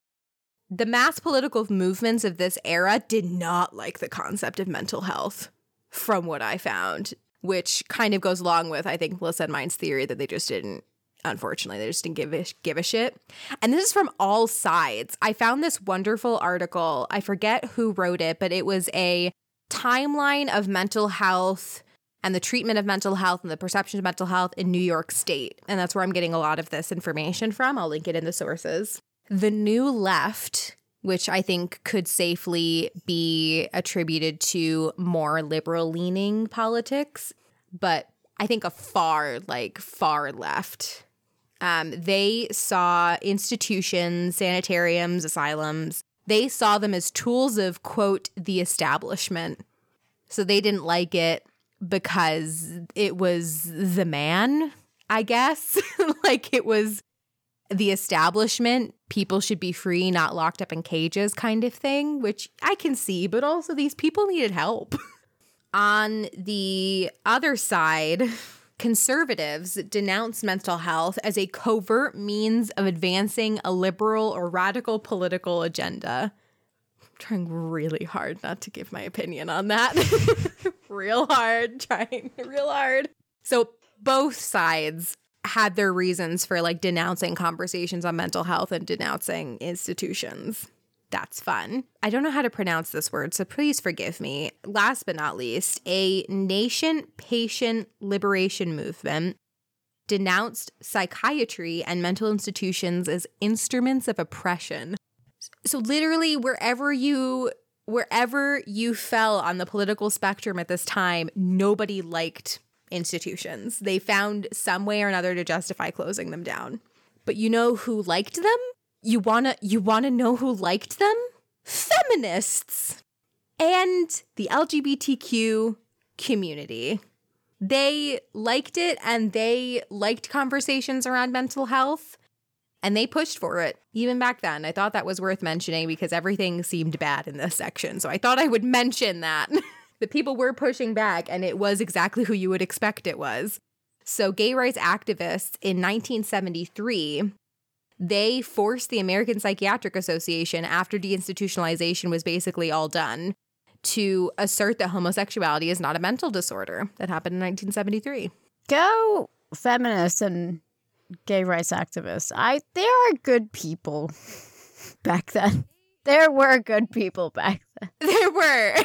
the mass political movements of this era did not like the concept of mental health, from what I found, which kind of goes along with, I think, Melissa and mine's theory that they just didn't unfortunately they just didn't give a, give a shit. And this is from all sides. I found this wonderful article. I forget who wrote it but it was a timeline of mental health and the treatment of mental health and the perception of mental health in new york state. And that's where i'm getting a lot of this information from. I'll link it in the sources. The new left which i think could safely be attributed to more liberal leaning politics but I think a far, like far left. Um, they saw institutions, sanitariums, asylums, they saw them as tools of, quote, the establishment. So they didn't like it because it was the man, I guess. like it was the establishment. People should be free, not locked up in cages, kind of thing, which I can see, but also these people needed help. On the other side, conservatives denounce mental health as a covert means of advancing a liberal or radical political agenda. I'm trying really hard not to give my opinion on that. real hard, trying real hard. So both sides had their reasons for like denouncing conversations on mental health and denouncing institutions. That's fun. I don't know how to pronounce this word, so please forgive me. Last but not least, a nation patient liberation movement denounced psychiatry and mental institutions as instruments of oppression. So literally wherever you wherever you fell on the political spectrum at this time, nobody liked institutions. They found some way or another to justify closing them down. But you know who liked them? You want to you want to know who liked them? Feminists and the LGBTQ community. They liked it and they liked conversations around mental health and they pushed for it even back then. I thought that was worth mentioning because everything seemed bad in this section. So I thought I would mention that. the people were pushing back and it was exactly who you would expect it was. So gay rights activists in 1973 they forced the American Psychiatric Association after deinstitutionalization was basically all done to assert that homosexuality is not a mental disorder. That happened in 1973. Go feminists and gay rights activists. I there are good people back then. There were good people back then. There were.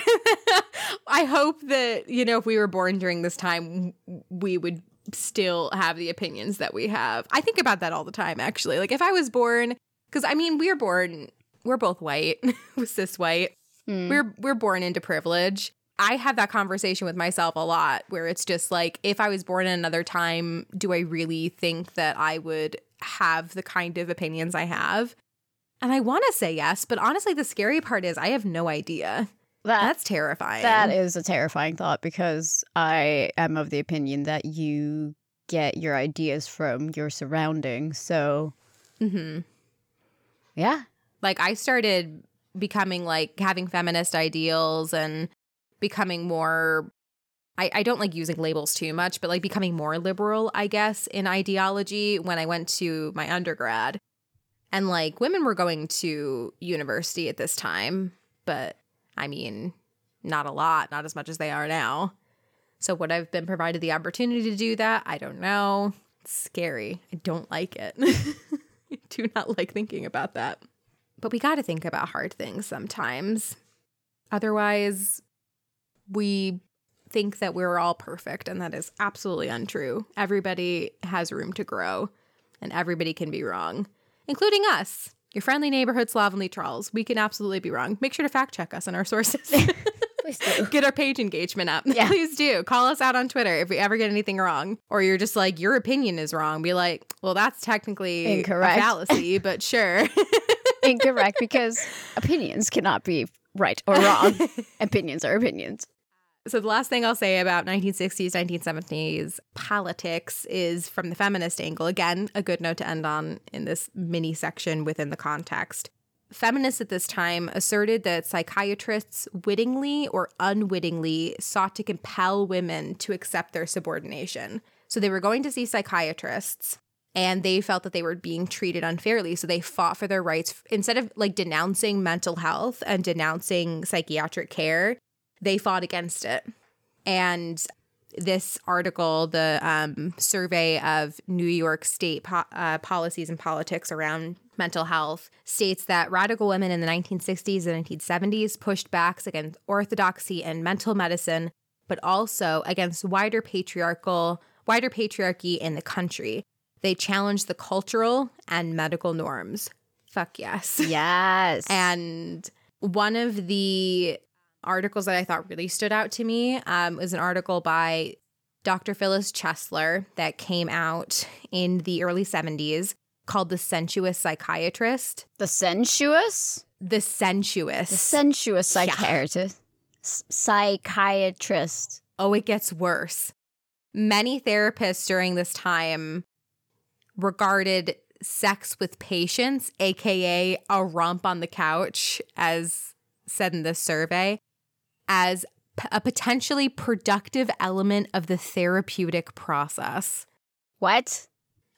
I hope that, you know, if we were born during this time, we would still have the opinions that we have. I think about that all the time, actually. Like, if I was born, because I mean, we're born, we're both white, cis white. Mm. We're we're born into privilege. I have that conversation with myself a lot where it's just like if I was born in another time, do I really think that I would have the kind of opinions I have? And I want to say yes, but honestly the scary part is I have no idea. That, That's terrifying. That is a terrifying thought because I am of the opinion that you get your ideas from your surroundings. So, hmm yeah. Like I started becoming like having feminist ideals and becoming more I, I don't like using labels too much, but like becoming more liberal, I guess, in ideology when I went to my undergrad. And like women were going to university at this time, but I mean, not a lot, not as much as they are now. So would I've been provided the opportunity to do that? I don't know. It's scary. I don't like it. I do not like thinking about that. But we got to think about hard things sometimes. Otherwise, we think that we're all perfect, and that is absolutely untrue. Everybody has room to grow, and everybody can be wrong, including us, your friendly neighborhood slovenly trulls. We can absolutely be wrong. Make sure to fact check us on our sources. Please do. Get our page engagement up. Yeah. Please do. Call us out on Twitter if we ever get anything wrong. Or you're just like, your opinion is wrong. Be like, well, that's technically Incorrect. a fallacy, but sure. Incorrect because opinions cannot be right or wrong. opinions are opinions. So, the last thing I'll say about 1960s, 1970s politics is from the feminist angle. Again, a good note to end on in this mini section within the context. Feminists at this time asserted that psychiatrists wittingly or unwittingly sought to compel women to accept their subordination. So, they were going to see psychiatrists and they felt that they were being treated unfairly. So, they fought for their rights. Instead of like denouncing mental health and denouncing psychiatric care, they fought against it. And this article, the um, survey of New York State po- uh, policies and politics around mental health, states that radical women in the 1960s and 1970s pushed back against orthodoxy and mental medicine, but also against wider patriarchal, wider patriarchy in the country. They challenged the cultural and medical norms. Fuck yes. Yes. and one of the articles that I thought really stood out to me um, was an article by Dr. Phyllis Chesler that came out in the early 70s called The Sensuous Psychiatrist. The sensuous? The Sensuous. The sensuous psychiatrist. S- psychiatrist. Oh, it gets worse. Many therapists during this time regarded sex with patients, aka a romp on the couch, as said in this survey, as p- a potentially productive element of the therapeutic process. What?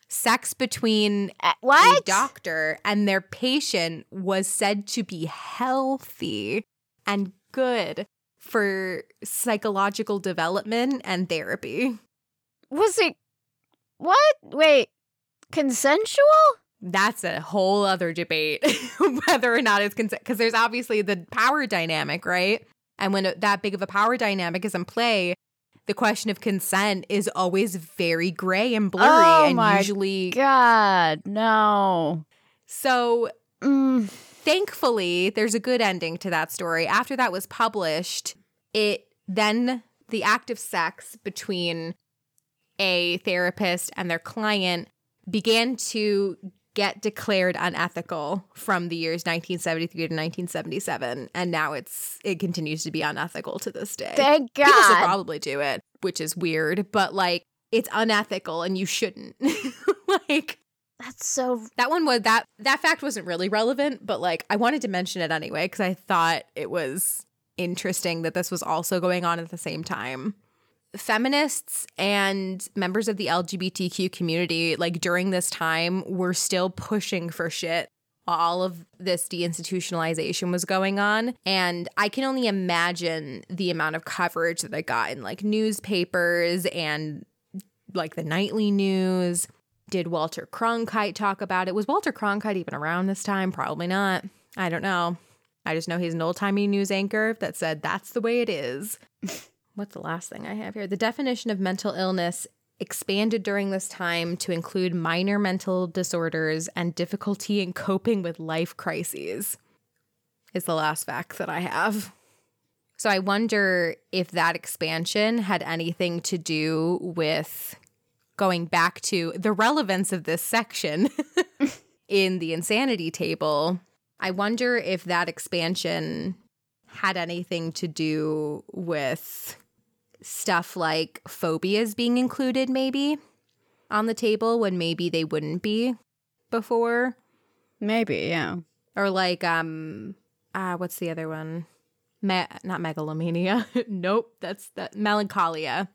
Sex between Uh, a what? doctor and their patient was said to be healthy and good for psychological development and therapy. Was it What? Wait, consensual? That's a whole other debate whether or not it's consent because there's obviously the power dynamic, right? And when that big of a power dynamic is in play, the question of consent is always very gray and blurry Oh and my usually God, no. so Mm, thankfully there's a good ending to that story after that was published it then the act of sex between a therapist and their client began to get declared unethical from the years 1973 to 1977 and now it's it continues to be unethical to this day thank people should God. probably do it which is weird but like it's unethical and you shouldn't like That's so. that one was that that fact wasn't really relevant, but like I wanted to mention it anyway because I thought it was interesting that this was also going on at the same time. Feminists and members of the LGBTQ community, like during this time, were still pushing for shit all of this deinstitutionalization was going on. And I can only imagine the amount of coverage that I got in like newspapers and like the nightly news. Did Walter Cronkite talk about it? Was Walter Cronkite even around this time? Probably not. I don't know. I just know he's an old timey news anchor that said that's the way it is. What's the last thing I have here? The definition of mental illness expanded during this time to include minor mental disorders and difficulty in coping with life crises, is the last fact that I have. So I wonder if that expansion had anything to do with going back to the relevance of this section in the insanity table. I wonder if that expansion had anything to do with stuff like phobias being included, maybe on the table when maybe they wouldn't be before. Maybe, yeah. Or like, um, ah, what's the other one? Me- not megalomania. nope, that's that melancholia.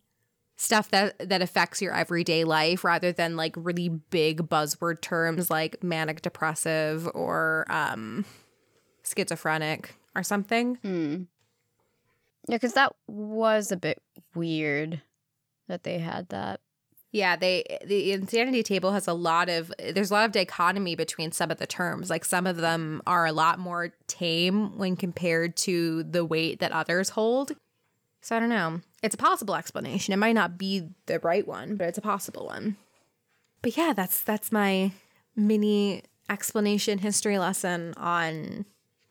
Stuff that that affects your everyday life rather than like really big buzzword terms like manic depressive or um schizophrenic or something. Hmm. Yeah, because that was a bit weird that they had that. Yeah, they eh, the insanity table has a lot of eh, there's a lot of dichotomy between some of the terms. Like some of them are a lot more tame when compared to the weight that others hold. So I don't know. It's a possible explanation. It might not be the right one, but it's a possible one. But yeah, that's that's my mini explanation history lesson on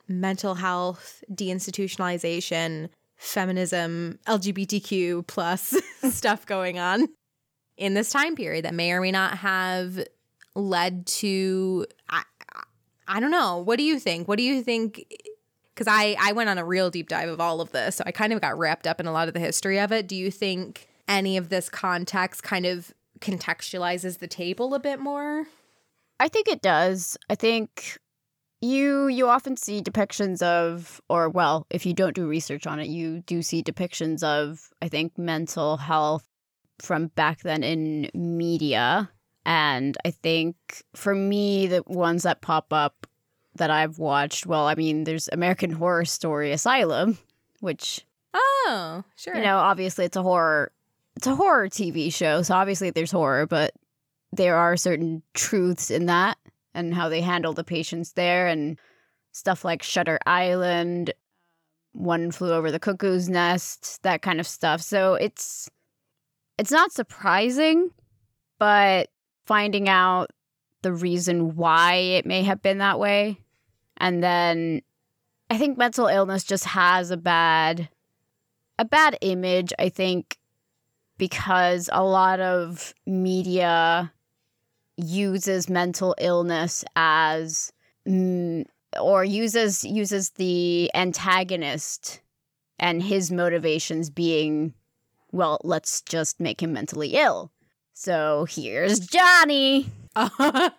mental health, deinstitutionalization, feminism, LGBTQ plus stuff going on in this time period that may or may not have led to I, I, don't know. What do you think? What do you think because I, I went on a real deep dive of all of this. So I kind of got wrapped up in a lot of the history of it. Do you think any of this context kind of contextualizes the table a bit more? I think it does. I think you you often see depictions of or well, if you don't do research on it, you do see depictions of I think mental health from back then in media. And I think for me the ones that pop up that I've watched, well, I mean, there's American Horror Story Asylum, which Oh, sure. you know, obviously it's a horror it's a horror TV show, so obviously there's horror, but there are certain truths in that and how they handle the patients there and stuff like Shutter Island, One Flew Over the Cuckoo's Nest, that kind of stuff. So it's it's not surprising, but finding out the reason why it may have been that way and then I think mental illness just has a bad a bad image, I think, because a lot of media uses mental illness as mm, or uses uses the antagonist and his motivations being well, let's just make him mentally ill. So here's Johnny. I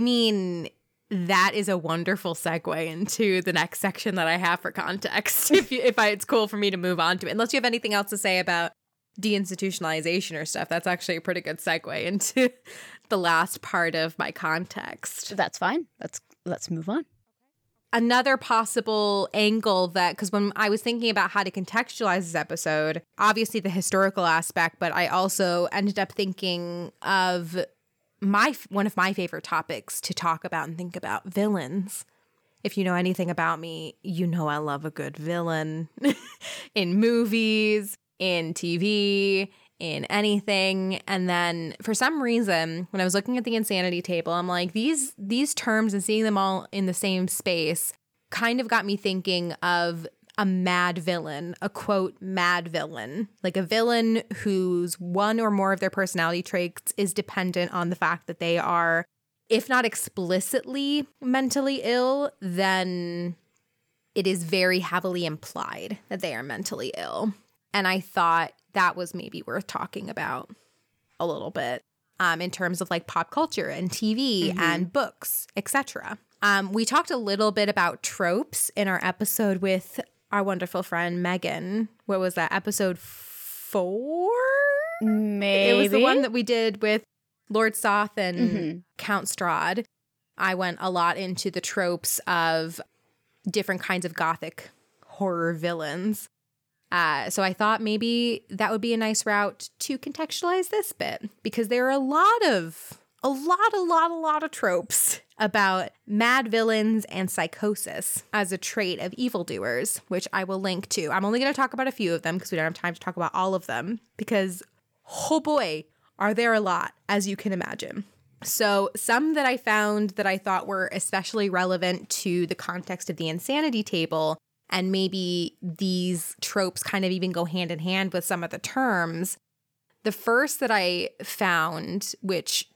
mean, that is a wonderful segue into the next section that I have for context. if you, if I, it's cool for me to move on to it, unless you have anything else to say about deinstitutionalization or stuff, that's actually a pretty good segue into the last part of my context. That's fine. Let's let's move on. another possible angle that because when I was thinking about how to contextualize this episode, obviously the historical aspect, but I also ended up thinking of my one of my favorite topics to talk about and think about villains. If you know anything about me, you know I love a good villain in movies, in TV, in anything. And then for some reason, when I was looking at the insanity table, I'm like, these these terms and seeing them all in the same space kind of got me thinking of a mad villain, a quote, mad villain, like a villain whose one or more of their personality traits is dependent on the fact that they are, if not explicitly mentally ill, then it is very heavily implied that they are mentally ill. And I thought that was maybe worth talking about a little bit um, in terms of like pop culture and TV mm-hmm. and books, etc. Um, we talked a little bit about tropes in our episode with our wonderful friend Megan. What was that episode four? Maybe it was the one that we did with Lord Soth and mm-hmm. Count Strahd. I went a lot into the tropes of different kinds of gothic horror villains. Uh, so I thought maybe that would be a nice route to contextualize this bit because there are a lot of a lot, a lot, a lot of tropes about mad villains and psychosis as a trait of evildoers, which I will link to. I'm only going to talk about a few of them because we don't have time to talk about all of them because, oh boy, are there a lot, as you can imagine. So, some that I found that I thought were especially relevant to the context of the insanity table, and maybe these tropes kind of even go hand in hand with some of the terms. The first that I found, which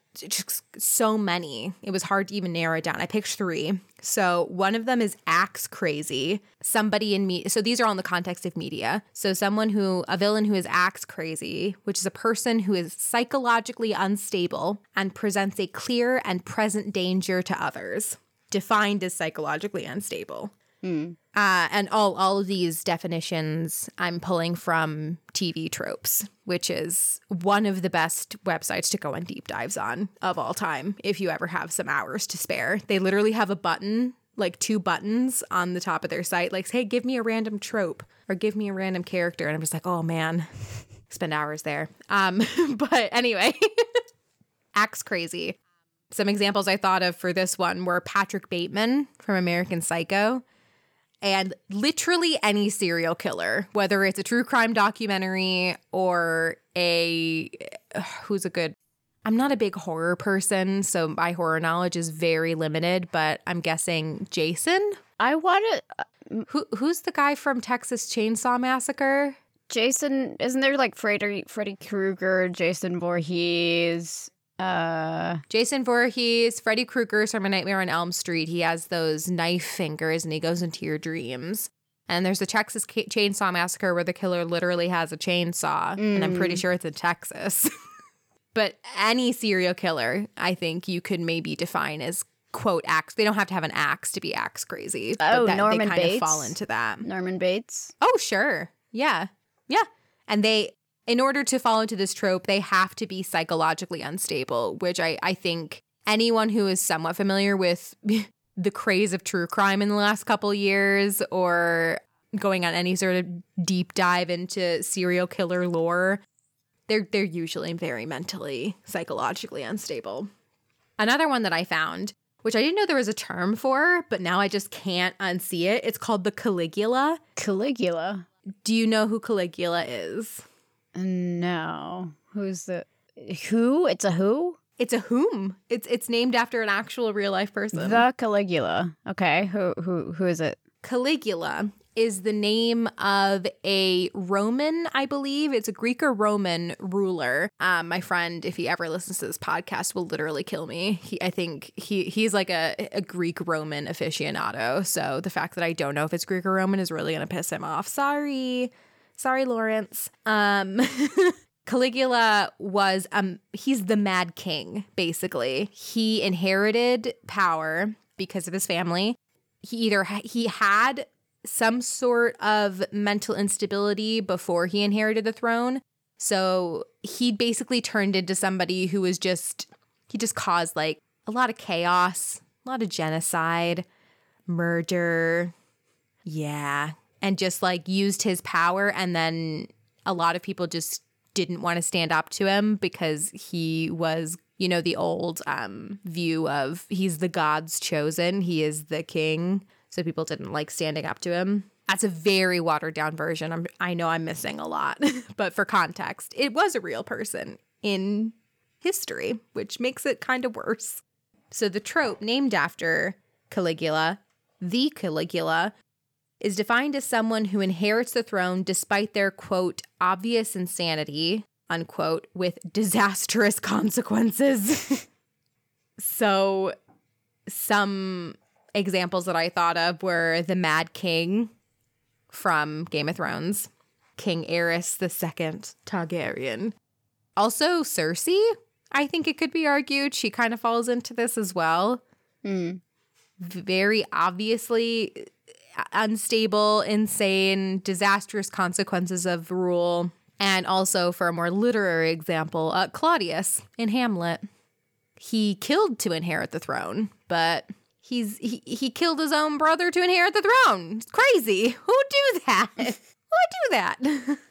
so many. It was hard to even narrow it down. I picked three. So one of them is axe crazy. Somebody in me. So these are all in the context of media. So someone who, a villain who is axe crazy, which is a person who is psychologically unstable and presents a clear and present danger to others, defined as psychologically unstable. Mm. Uh, and all all of these definitions I'm pulling from TV tropes, which is one of the best websites to go on deep dives on of all time. If you ever have some hours to spare, they literally have a button, like two buttons on the top of their site, like "Hey, give me a random trope" or "Give me a random character," and I'm just like, "Oh man." Spend hours there. Um, but anyway, axe Crazy. Some examples I thought of for this one were Patrick Bateman from American Psycho and literally any serial killer, whether it's a true crime documentary or a who's a good I'm not a big horror person, so my horror knowledge is very limited, but I'm guessing Jason. I want to uh, Who who's the guy from Texas Chainsaw Massacre? Jason, isn't there like Freddy Freddy Krueger, Jason Voorhees, uh, Jason Voorhees, Freddy Krueger from A Nightmare on Elm Street. He has those knife fingers and he goes into your dreams. And there's the Texas Chainsaw Massacre where the killer literally has a chainsaw, mm. and I'm pretty mm. sure it's in Texas. but any serial killer, I think you could maybe define as quote axe. They don't have to have an axe to be axe crazy. Oh, that, Norman they kind Bates. Of fall into that. Norman Bates. Oh, sure. Yeah, yeah. And they in order to fall into this trope, they have to be psychologically unstable, which I, I think anyone who is somewhat familiar with the craze of true crime in the last couple years or going on any sort of deep dive into serial killer lore, they're they're usually very mentally, psychologically unstable. Another one that I found, which I didn't know there was a term for, but now I just can't unsee it. It's called the Caligula. Caligula. Do you know who Caligula is? No. Who's the who? It's a who? It's a whom. It's it's named after an actual real life person. The Caligula. Okay. Who who who is it? Caligula is the name of a Roman, I believe. It's a Greek or Roman ruler. Um, my friend, if he ever listens to this podcast, will literally kill me. He, I think he he's like a, a Greek Roman aficionado. So the fact that I don't know if it's Greek or Roman is really gonna piss him off. Sorry. Sorry, Lawrence. Um, Caligula was um he's the mad king basically. He inherited power because of his family. He either he had some sort of mental instability before he inherited the throne. So he basically turned into somebody who was just he just caused like a lot of chaos, a lot of genocide, murder. Yeah. And just like used his power. And then a lot of people just didn't want to stand up to him because he was, you know, the old um, view of he's the God's chosen, he is the king. So people didn't like standing up to him. That's a very watered down version. I'm, I know I'm missing a lot, but for context, it was a real person in history, which makes it kind of worse. So the trope named after Caligula, the Caligula, is defined as someone who inherits the throne despite their quote obvious insanity, unquote, with disastrous consequences. so some examples that I thought of were the Mad King from Game of Thrones, King Aerys II Targaryen. Also, Cersei, I think it could be argued. She kind of falls into this as well. Mm. Very obviously unstable, insane, disastrous consequences of rule. And also, for a more literary example, uh, Claudius in Hamlet. He killed to inherit the throne, but he's he, he killed his own brother to inherit the throne. It's crazy. Who do that? Who do that?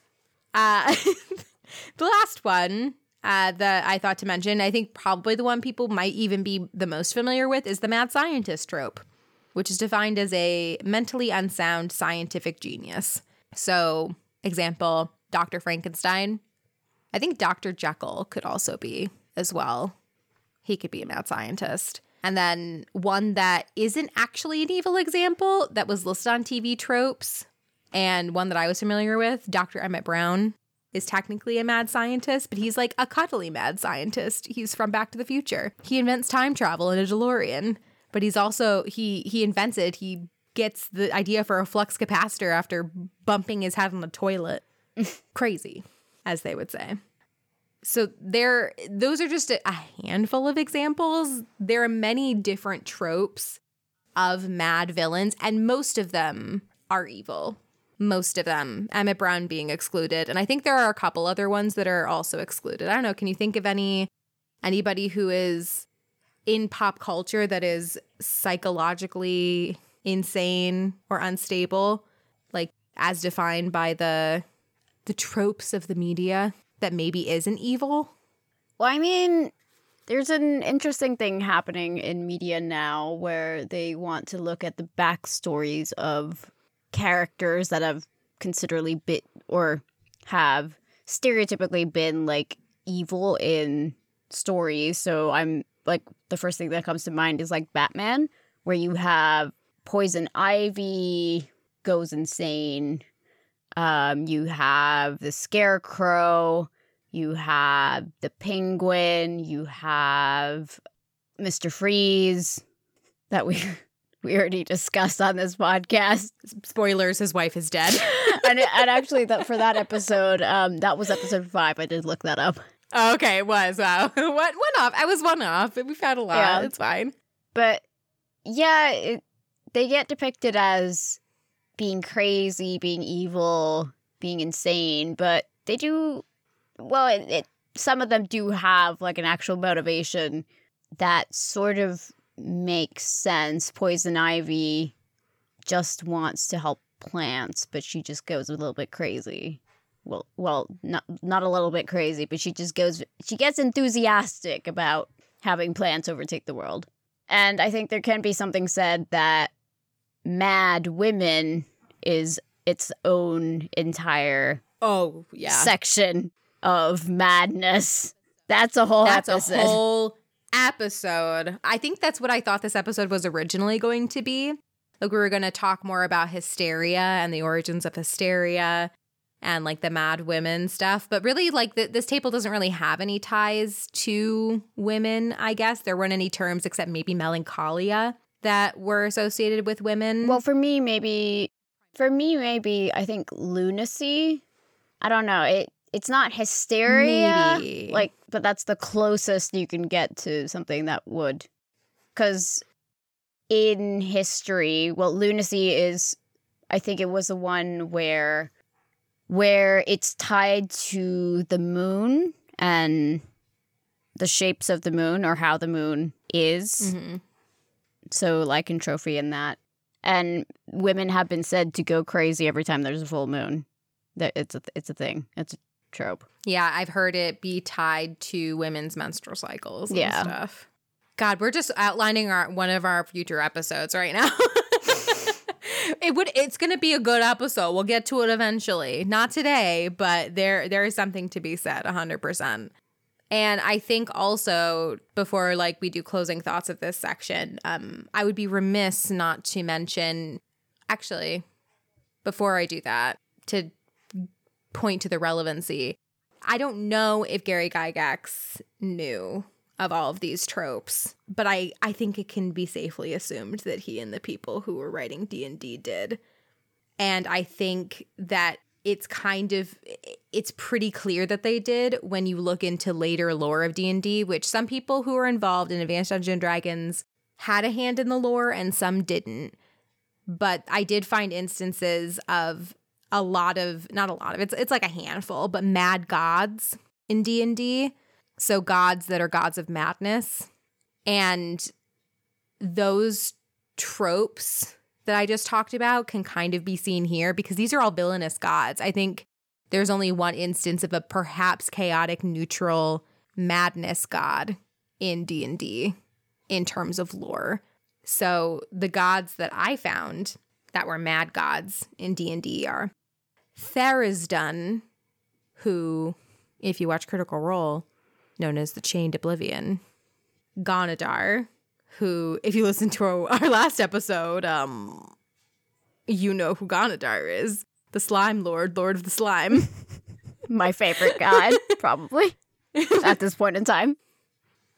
Uh, the last one uh, that I thought to mention, I think probably the one people might even be the most familiar with is the mad scientist trope, which is defined as a mentally unsound scientific genius. So, example, Dr. Frankenstein. I think Dr. Jekyll could also be as well. He could be a mad scientist. And then one that isn't actually an evil example that was listed on TV tropes, and one that I was familiar with, Dr. Emmett Brown is technically a mad scientist, but he's like a cuddly mad scientist. He's from Back to the Future. He invents time travel in a DeLorean, but he's also he he invents it. He gets the idea for a flux capacitor after bumping his head on the toilet. Crazy, as they would say. So there those are just a, a handful of examples. There are many different tropes of mad villains and most of them are evil most of them, Emmett Brown being excluded. And I think there are a couple other ones that are also excluded. I don't know. Can you think of any anybody who is in pop culture that is psychologically insane or unstable, like as defined by the the tropes of the media that maybe isn't evil? Well, I mean, there's an interesting thing happening in media now where they want to look at the backstories of characters that have considerably bit or have stereotypically been like evil in stories. So I'm like the first thing that comes to mind is like Batman, where you have Poison Ivy goes insane. Um, you have the Scarecrow. You have the Penguin. You have Mister Freeze that we we already discussed on this podcast. Spoilers: His wife is dead. and, and actually, that for that episode, um, that was episode five. I did look that up. Oh, okay, it was wow. One one off. I was one off. We've had a lot. Yeah. It's fine. But yeah, it, they get depicted as being crazy, being evil, being insane, but they do well. It, it some of them do have like an actual motivation that sort of makes sense. Poison Ivy just wants to help plants, but she just goes a little bit crazy. Well, well, not not a little bit crazy, but she just goes she gets enthusiastic about having plants overtake the world. And I think there can be something said that Mad Women is its own entire oh yeah section of madness. That's a whole That's episode. a whole episode. I think that's what I thought this episode was originally going to be. Like we were going to talk more about hysteria and the origins of hysteria and like the mad women stuff, but really like the, this table doesn't really have any ties to women, I guess. There weren't any terms except maybe melancholia that were associated with women. Well, for me maybe for me maybe I think lunacy. I don't know. It it's not hysteria Maybe. like but that's the closest you can get to something that would because in history well lunacy is i think it was the one where where it's tied to the moon and the shapes of the moon or how the moon is mm-hmm. so lycanthropy in Trophy and that and women have been said to go crazy every time there's a full moon. That it's a it's a thing. It's a trope. Yeah, I've heard it be tied to women's menstrual cycles and Yeah. stuff. God, we're just outlining our one of our future episodes right now. it would it's going to be a good episode. We'll get to it eventually. Not today, but there there is something to be said 100%. And I think also before like we do closing thoughts of this section, um I would be remiss not to mention actually before I do that to point to the relevancy. I don't know if Gary Gygax knew of all of these tropes, but I I think it can be safely assumed that he and the people who were writing D&D did. And I think that it's kind of it's pretty clear that they did when you look into later lore of D&D, which some people who were involved in Advanced Dungeons and Dragons had a hand in the lore and some didn't. But I did find instances of a lot of not a lot of it's it's like a handful, but mad gods in D&D. So gods that are gods of madness. And those tropes that I just talked about can kind of be seen here because these are all villainous gods. I think there's only one instance of a perhaps chaotic neutral madness god in D&D in terms of lore. So the gods that I found that were mad gods in D&D are Tharizdun, who if you watch Critical Role, known as the Chained Oblivion, Ghaunadaur, who if you listen to our, our last episode, um you know who Ghaunadaur is, the slime lord, lord of the slime. My favorite god, probably at this point in time.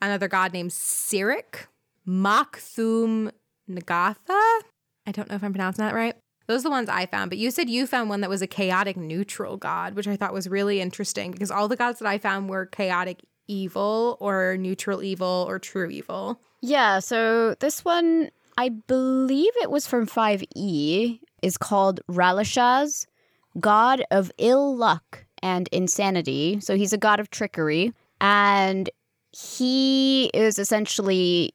Another god named Cyric, Makthum Nagatha. I don't know if I'm pronouncing that right. Those are the ones I found, but you said you found one that was a chaotic neutral god, which I thought was really interesting because all the gods that I found were chaotic evil or neutral evil or true evil. Yeah, so this one, I believe it was from 5e, is called Ralishaz, god of ill luck and insanity. So he's a god of trickery. And he is essentially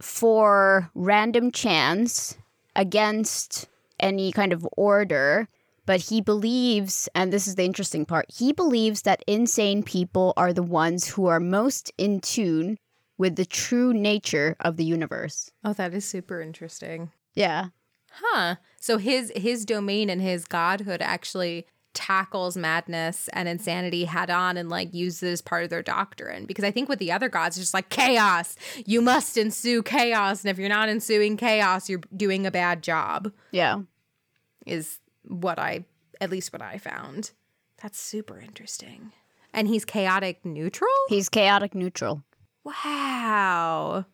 for random chance against any kind of order. But he believes, and this is the interesting part, he believes that insane people are the ones who are most in tune with the true nature of the universe. Oh, that is super interesting. Yeah. Huh. So his his domain and his godhood actually tackles madness and insanity head on and like uses it as part of their doctrine. Because I think with the other gods, it's just like chaos. You must ensue chaos. And if you're not ensuing chaos, you're doing a bad job, Yeah. is what I, at least what I found. That's super interesting. And he's chaotic neutral? He's chaotic neutral. Wow.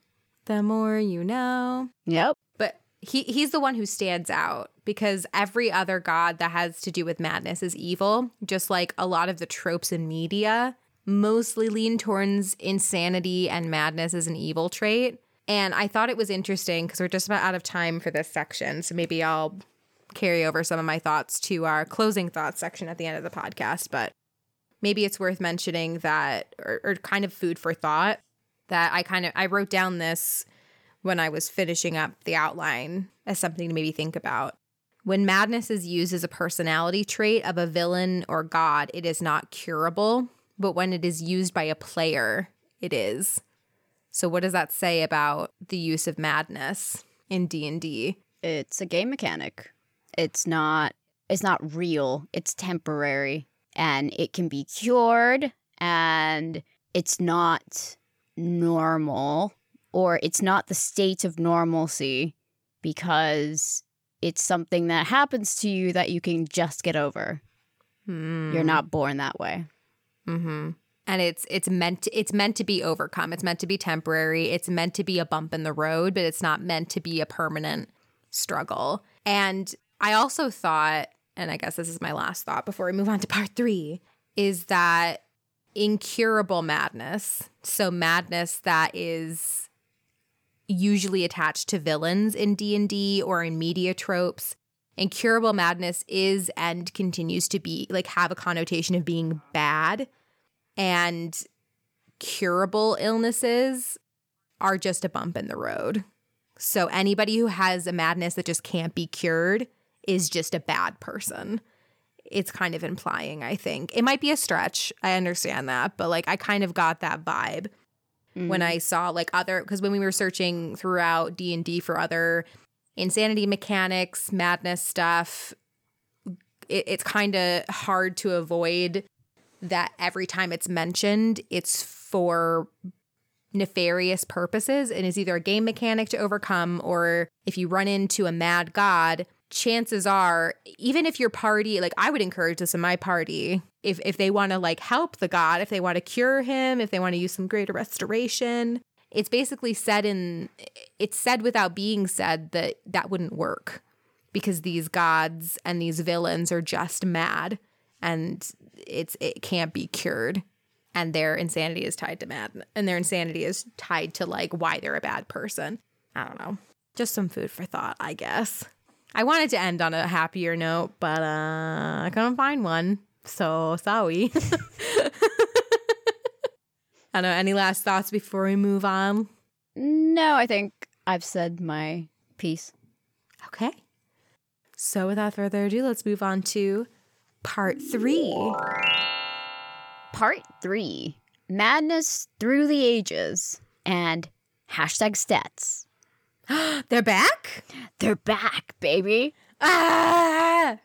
The more you know. Yep. But he he's the one who stands out because every other god that has to do with madness is evil, just like a lot of the tropes in media mostly lean towards insanity and madness as an evil trait. And I thought it was interesting because we're just about out of time for this section, so maybe I'll carry over some of my thoughts to our closing thoughts section at the end of the podcast, but maybe it's worth mentioning that or, or kind of food for thought that I kind of I wrote down this when I was finishing up the outline as something to maybe think about. When madness is used as a personality trait of a villain or god, it is not curable, but when it is used by a player, it is. So what does that say about the use of madness in D&D? It's a game mechanic. It's not it's not real. It's temporary and it can be cured and it's not normal or it's not the state of normalcy because it's something that happens to you that you can just get over. You're not born that way. Mm-hmm. And it's it's meant to, it's meant to be overcome. It's meant to be temporary. It's meant to be a bump in the road, but it's not meant to be a permanent struggle. And I also thought, and I guess this is my last thought before we move on to part three, is that incurable madness, so madness that is usually attached to villains in D&D or in media tropes, incurable madness is and continues to be like have a connotation of being bad and curable illnesses are just a bump in the road. So anybody who has a madness that just can't be cured is just a bad person. It's kind of implying, I think. It might be a stretch. I understand that, but like I kind of got that vibe when mm. I saw like other because when we were searching throughout D&D for other insanity mechanics, madness stuff, it, it's kind of hard to avoid that every time it's mentioned, it's for nefarious purposes and is either a game mechanic to overcome or if you run into a mad god chances are even if your party like i would encourage this in my party if if they want to like help the god if they want to cure him if they want to use some greater restoration it's basically said in it's said without being said that that wouldn't work because these gods and these villains are just mad and it's it can't be cured. And their insanity is tied to mad and their insanity is tied to like why they're a bad person. I don't know. Just some food for thought i guess i wanted to end on a happier note but uh i couldn't find one so sorry. I don't know any last thoughts before we move on? No, I think I've said my piece. okay. So without further ado let's move on to part three. Part three. Madness Through the Ages and hashtag stats. they're back They're back, baby. ah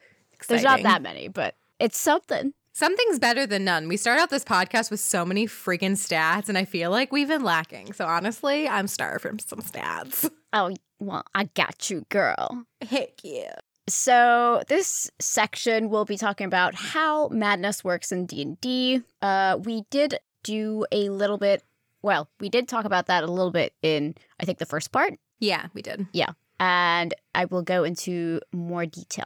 There's not that many, but it's something. Something's better than none. We start out this podcast with so many freaking stats, and I feel like we've been lacking. So honestly, I'm starved for some stats. Oh, well, I got you, girl. Heck yeah. So this section we'll be talking about how madness works in D&D. Uh we did do a little bit well, we did talk about that a little bit in I think the first part Yeah, we did. Yeah. And I will go into more detail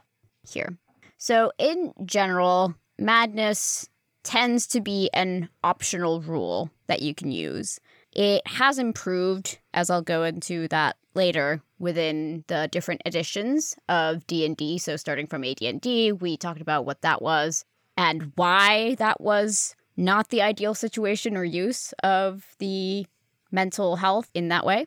here. So, in general, madness tends to be an optional rule that you can use. It has improved as I'll go into that later within the different editions of D&D. So starting from AD&D, we talked about what that was and why that was not the ideal situation or use of the mental health in that way.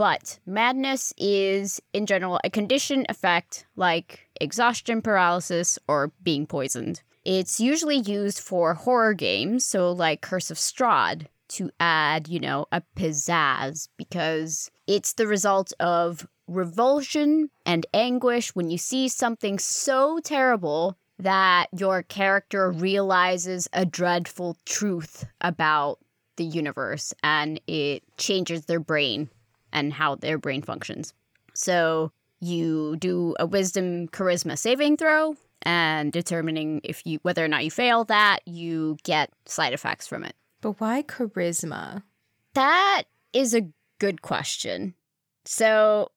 But madness is, in general, a condition effect like exhaustion paralysis or being poisoned. It's usually used for horror games, so like Curse of Strahd, to add, you know, a pizzazz because it's the result of revulsion and anguish when you see something so terrible that your character realizes a dreadful truth about the universe and it changes their brain and how their brain functions. So you do a wisdom charisma saving throw and determining if you whether or not you fail that, you get side effects from it. But why charisma? That is a good question. So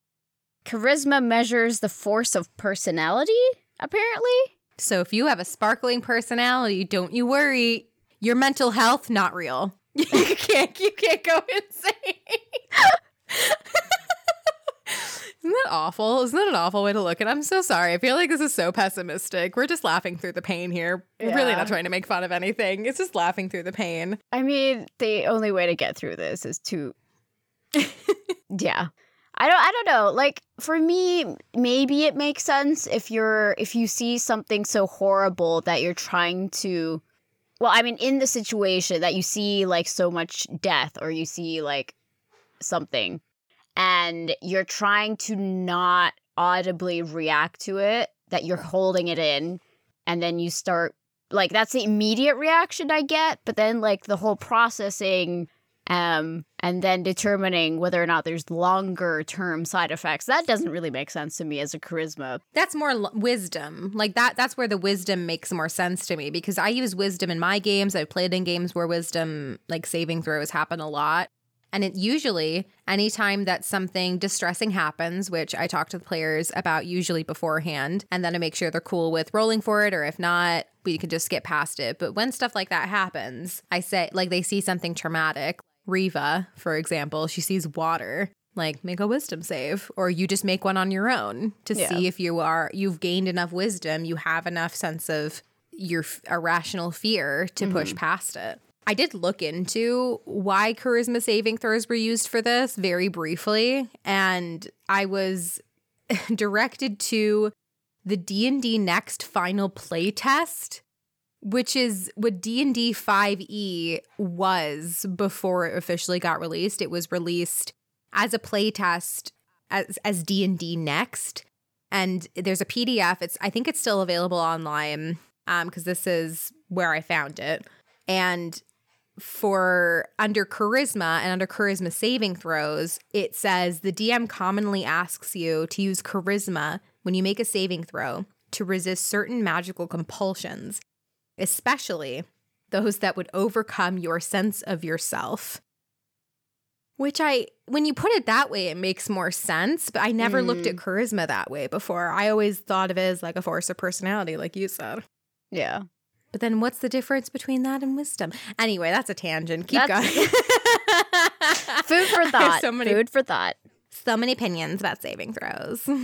charisma measures the force of personality, apparently. So if you have a sparkling personality, don't you worry. Your mental health not real. you can't you can't go insane. Isn't that awful? Isn't that an awful way to look at it? I'm so sorry. I feel like this is so pessimistic. We're just laughing through the pain here. We're really not trying to make fun of anything. It's just laughing through the pain. I mean, the only way to get through this is to Yeah. I don't I don't know. Like for me, maybe it makes sense if you're if you see something so horrible that you're trying to well, I mean in the situation that you see like so much death or you see like something and you're trying to not audibly react to it, that you're holding it in and then you start like that's the immediate reaction I get, but then like the whole processing um and then determining whether or not there's longer term side effects that doesn't really make sense to me as a charisma That's more l- wisdom. Like that that's where the wisdom makes more sense to me because I use wisdom in my games. I've played in games where wisdom like saving throws happen a lot. And it usually anytime that something distressing happens, which I talk to the players about usually beforehand, and then I make sure they're cool with rolling for it or if not, we can just get past it. But when stuff like that happens, I say like they see something traumatic. Riva, for example, she sees water like make a wisdom save or you just make one on your own to Yeah. see if you are you've gained enough wisdom you have enough sense of your f- irrational fear to push mm-hmm. past it I did look into why charisma saving throws were used for this very briefly, and I was directed to the D&D Next final play test, which is what D&D 5e was before it officially got released. It was released as a play test as as D&D Next and there's a PDF. It's I think it's still available online um because this is where I found it. And for under charisma and under charisma saving throws, it says the DM commonly asks you to use charisma when you make a saving throw to resist certain magical compulsions, especially those that would overcome your sense of yourself. Which I, when you put it that way, it makes more sense. But I never mm. looked at charisma that way before. I always thought of it as like a force of personality, like you said. Yeah. But then what's the difference between that and wisdom? Anyway, that's a tangent. Keep that's- going. Food for thought. So many, Food for thought. So many opinions about saving throws.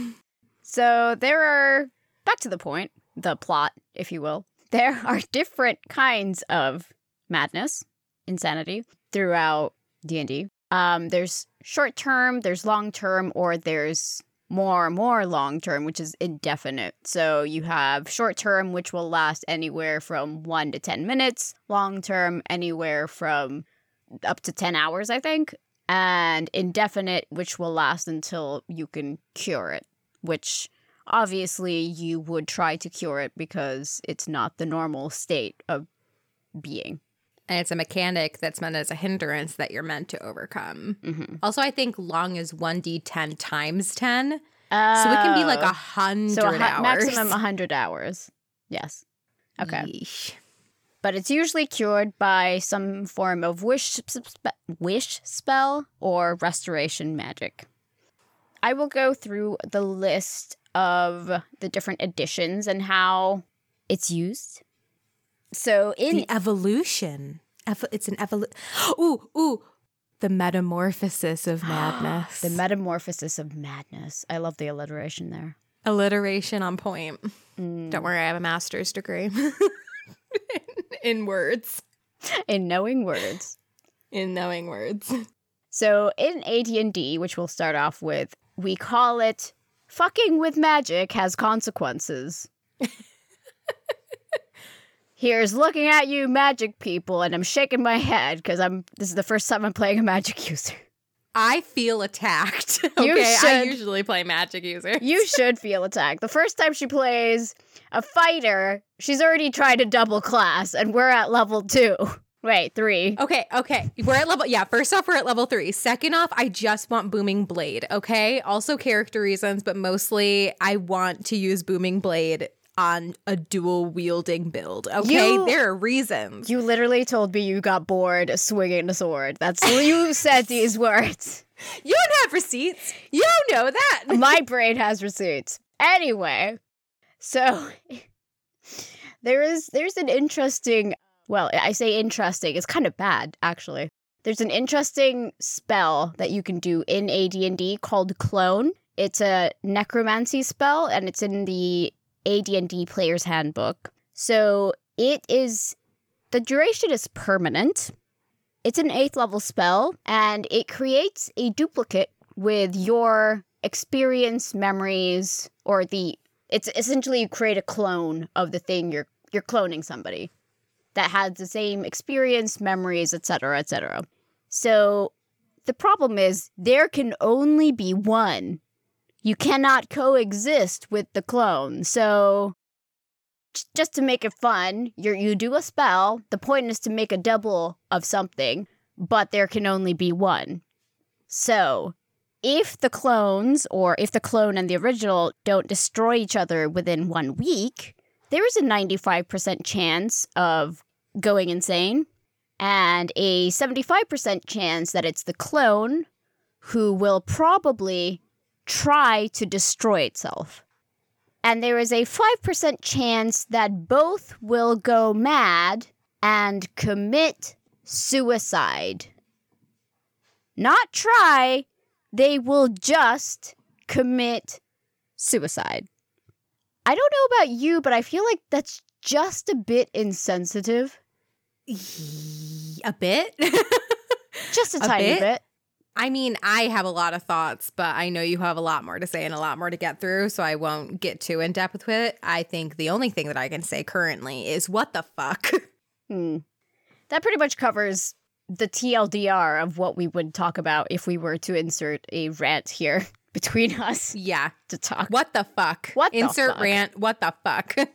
So there are, back to the point, the plot, if you will, there are different kinds of madness, insanity throughout D&D. Um, there's short term, there's long term, or there's more and more long term, which is indefinite. So you have short term, which will last anywhere from one to ten minutes, long term, anywhere from up to ten hours, I think, and indefinite, which will last until you can cure it, which obviously you would try to cure it because it's not the normal state of being and it's a mechanic that's meant as a hindrance that you're meant to overcome. Mm-hmm. Also, I think long is 1d10 times 10. Oh. So it can be like a hundred so a, hours. Maximum 100 hours. Yes. Okay. Yeesh. But it's usually cured by some form of wish, spe- wish spell or restoration magic. I will go through the list of the different editions and how it's used so in the evolution, it's an evolution. Ooh, ooh, the metamorphosis of madness. the metamorphosis of madness. I love the alliteration there. Alliteration on point. Mm. Don't worry, I have a master's degree in words. In knowing words. In knowing words. So in AD&D, which we'll start off with, we call it fucking with magic has consequences. Here's looking at you, magic people, and I'm shaking my head because I'm. This is the first time I'm playing a magic user. I feel attacked. okay, you should, I usually play magic users. you should feel attacked. The first time she plays a fighter, she's already tried to double class, and we're at level two. Wait, three. Okay, okay. We're at level, yeah, first off, we're at level three. Second off, I just want Booming Blade, okay? Also character reasons, but mostly I want to use Booming Blade on a dual wielding build. Okay, you, there are reasons. You literally told me you got bored swinging a sword. That's you said these words. You don't have receipts. You don't know that. My brain has receipts. Anyway, so there is there's an interesting. Well, I say interesting. It's kind of bad actually. There's an interesting spell that you can do in AD&D called Clone. It's a necromancy spell, and it's in the AD&D Player's Handbook. So it is the duration is permanent. It's an 8th level spell and it creates a duplicate with your experience, memories or the it's essentially you create a clone of the thing you're you're cloning somebody that has the same experience, memories, etc., etc. So the problem is there can only be one you cannot coexist with the clone. So just to make it fun, you you do a spell. The point is to make a double of something, but there can only be one. So, if the clones or if the clone and the original don't destroy each other within 1 week, there is a 95% chance of going insane and a 75% chance that it's the clone who will probably try to destroy itself. And there is a 5% chance that both will go mad and commit suicide. Not try, they will just commit suicide. I don't know about you, but I feel like that's just a bit insensitive. a bit. Just a, A tiny bit? bit. I mean, I have a lot of thoughts, but I know you have a lot more to say and a lot more to get through, so I won't get too in depth with it. I think the only thing that I can say currently is what the fuck? Hmm. That pretty much covers the TLDR of what we would talk about if we were to insert a rant here between us yeah. to talk. What the fuck? What the Insert fuck? rant. What the fuck?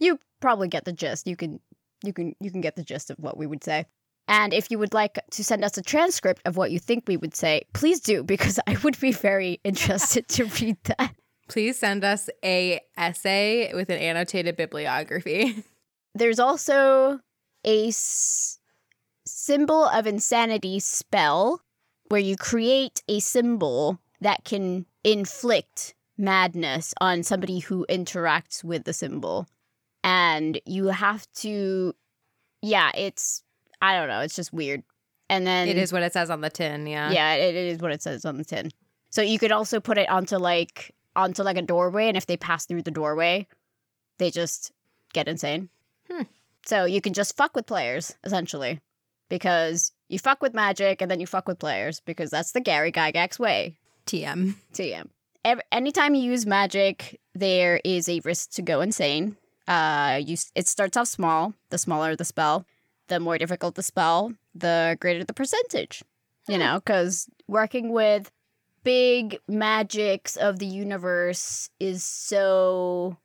You probably get the gist. You can you can you can get the gist of what we would say. And if you would like to send us a transcript of what you think we would say, please do because I would be very interested to read that. Please send us a essay with an annotated bibliography. There's also a s- symbol of insanity spell where you create a symbol that can inflict madness on somebody who interacts with the symbol. And you have to, yeah, it's, I don't know, it's just weird. And then it is what it says on the tin, yeah. yeah, it, it is what it says on the tin. So you could also put it onto like onto like a doorway, and if they pass through the doorway, they just get insane. Hmm. So you can just fuck with players essentially, because you fuck with magic and then you fuck with players because that's the Gary Gygax way. TM. TM. Every, anytime you use magic, there is a risk to go insane. Uh, you it starts off small. The smaller the spell, the more difficult the spell, the greater the percentage. You Hmm. know, because working with big magics of the universe is so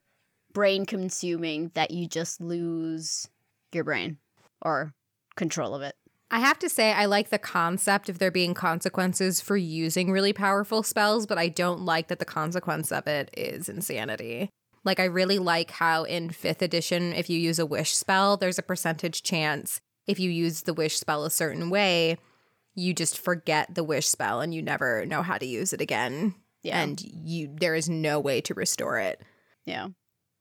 brain consuming that you just lose your brain or control of it. I have to say, I like the concept of there being consequences for using really powerful spells, but I don't like that the consequence of it is insanity. Like, I really like how in fifth edition, if you use a wish spell, there's a percentage chance if you use the wish spell a certain way, you just forget the wish spell and you never know how to use it again. Yeah. And you there is no way to restore it. Yeah.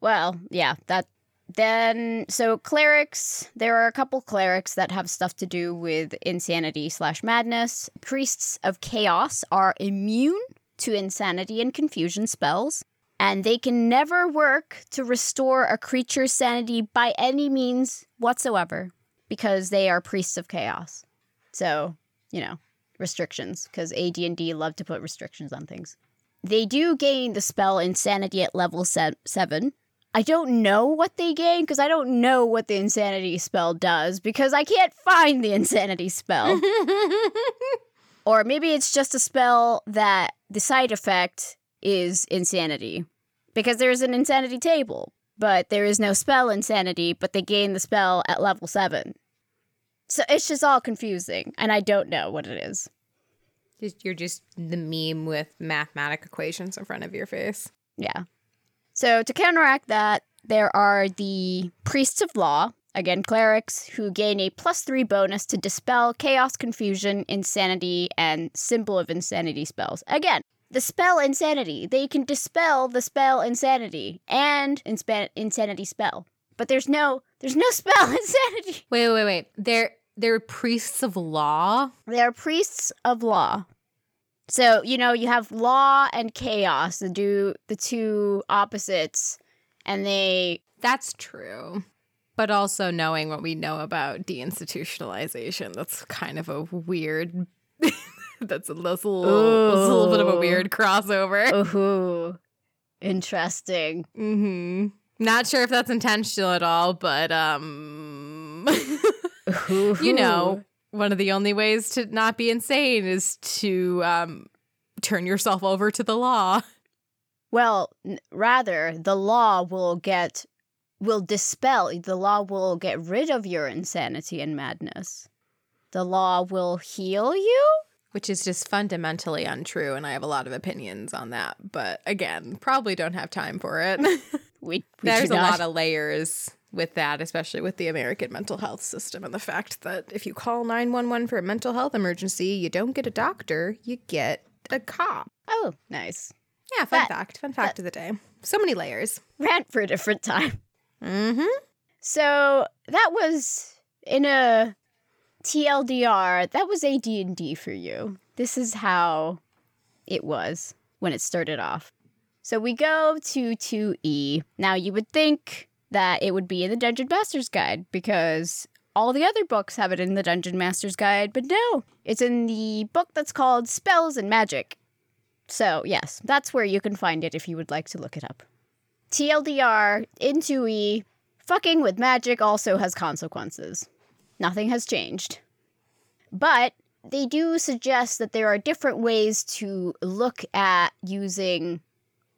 Well, yeah, that then so clerics, there are a couple clerics that have stuff to do with insanity slash madness. Priests of chaos are immune to insanity and confusion spells, and they can never work to restore a creature's sanity by any means whatsoever because they are priests of chaos. So, you know, restrictions because AD&D love to put restrictions on things. They do gain the spell Insanity at level se- 7. I don't know what they gain because I don't know what the Insanity spell does because I can't find the Insanity spell. or maybe it's just a spell that the side effect is Insanity because there's an Insanity table, but there is no spell Insanity, but they gain the spell at level 7. So it's just all confusing and I don't know what it is. Just, you're just the meme with mathematic equations in front of your face. Yeah. So to counteract that, there are the priests of law, again clerics, who gain a plus three bonus to dispel chaos, confusion, insanity, and symbol of insanity spells. Again, the spell insanity. They can dispel the spell insanity and insanity spell. But there's no there's no spell insanity. Wait, wait, wait. They're they're priests of law. They are priests of law. So, you know, you have law and chaos, the do the two opposites, and they That's true. But also knowing what we know about deinstitutionalization, that's kind of a weird that's a, that's a little, that's a little bit of a weird crossover. Ooh, interesting. hmm Not sure if that's intentional at all, but um you know, one of the only ways to not be insane is to um turn yourself over to the law. Well, n- rather, the law will get will dispel. The law will get rid of your insanity and madness. The law will heal you. Which is just fundamentally untrue and i have a lot of opinions on that but again probably don't have time for it. We, we there's a lot of layers with that especially with the american mental health system and the fact that if you call 911 for a mental health emergency you don't get a doctor you get a cop. Oh, nice. yeah fun That- fact fun fact of the day. So many layers. Rant for a different time. mm-hmm. So that was in a TLDR. That was AD&D for you. This is how it was when it started off. So we go to 2E. Now you would think that it would be in the Dungeon Master's Guide because all the other books have it in the Dungeon Master's Guide, but no, it's in the book that's called Spells and Magic. So, yes, that's where you can find it if you would like to look it up. TLDR, in 2E, fucking with magic also has consequences. Nothing has changed. But they do suggest that there are different ways to look at using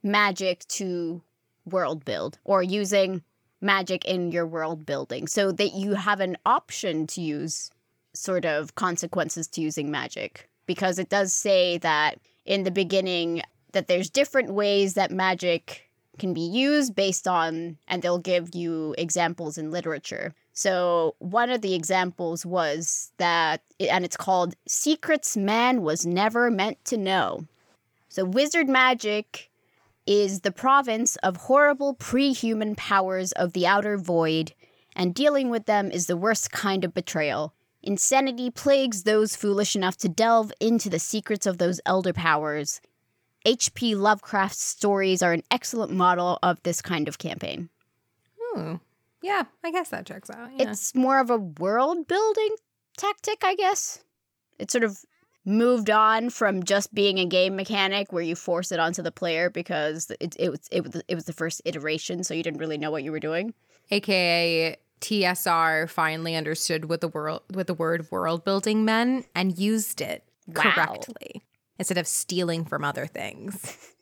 magic to world build or using magic in your world building so that you have an option to use sort of consequences to using magic because it does say that in the beginning that there's different ways that magic can be used based on and they'll give you examples in literature so one of the examples was that and it's called secrets man was never meant to know so wizard magic is the province of horrible pre human powers of the outer void, and dealing with them is the worst kind of betrayal. Insanity plagues those foolish enough to delve into the secrets of those elder powers. H.P. Lovecraft's stories are an excellent model of this kind of campaign. Hmm. Yeah, I guess that checks out. Yeah. It's more of a world building tactic, I guess. It sort of moved on from just being a game mechanic where you force it onto the player because it, it was it was it was the first iteration, so you didn't really know what you were doing. AKA TSR finally understood what the world what the word world building meant and used it Wow. correctly instead of stealing from other things.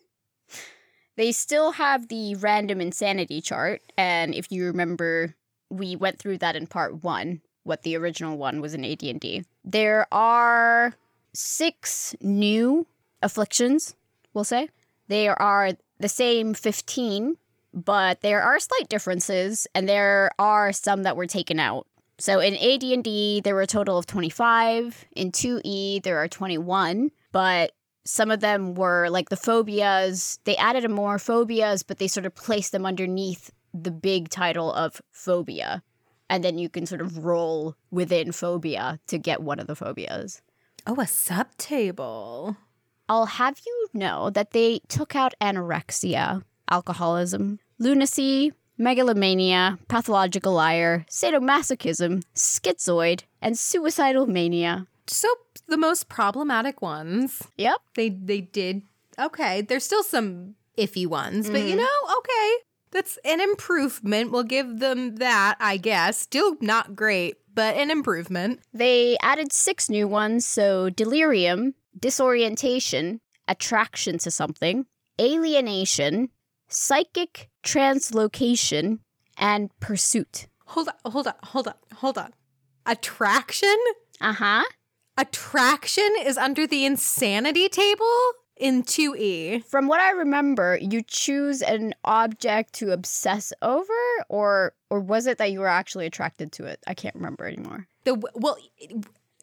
They still have the random insanity chart, and if you remember, we went through that in part one. What the original one was in AD&D. There are six new afflictions. We'll say there are the same fifteen, but there are slight differences, and there are some that were taken out. So in AD&D, there were a total of 25. In 2E, there are 21, but some of them were like the phobias. They added more phobias, but they sort of placed them underneath the big title of phobia. And then you can sort of roll within phobia to get one of the phobias. Oh, a subtable. I'll have you know that they took out anorexia, alcoholism, lunacy, megalomania, pathological liar, sadomasochism, schizoid, and suicidal mania. So the most problematic ones. Yep. They they did okay. There's still some iffy ones, but you Mhm. know, okay. That's an improvement. We'll give them that, I guess. Still not great, but an improvement. They added six new ones so delirium, disorientation, attraction to something, alienation, psychic translocation, and pursuit. Hold on, hold on, hold on, hold on. Attraction? Uh huh. Attraction is under the insanity table in E. 2E. From what I remember, you choose an object to obsess over, or or was it that you were actually attracted to it? I can't remember anymore. The well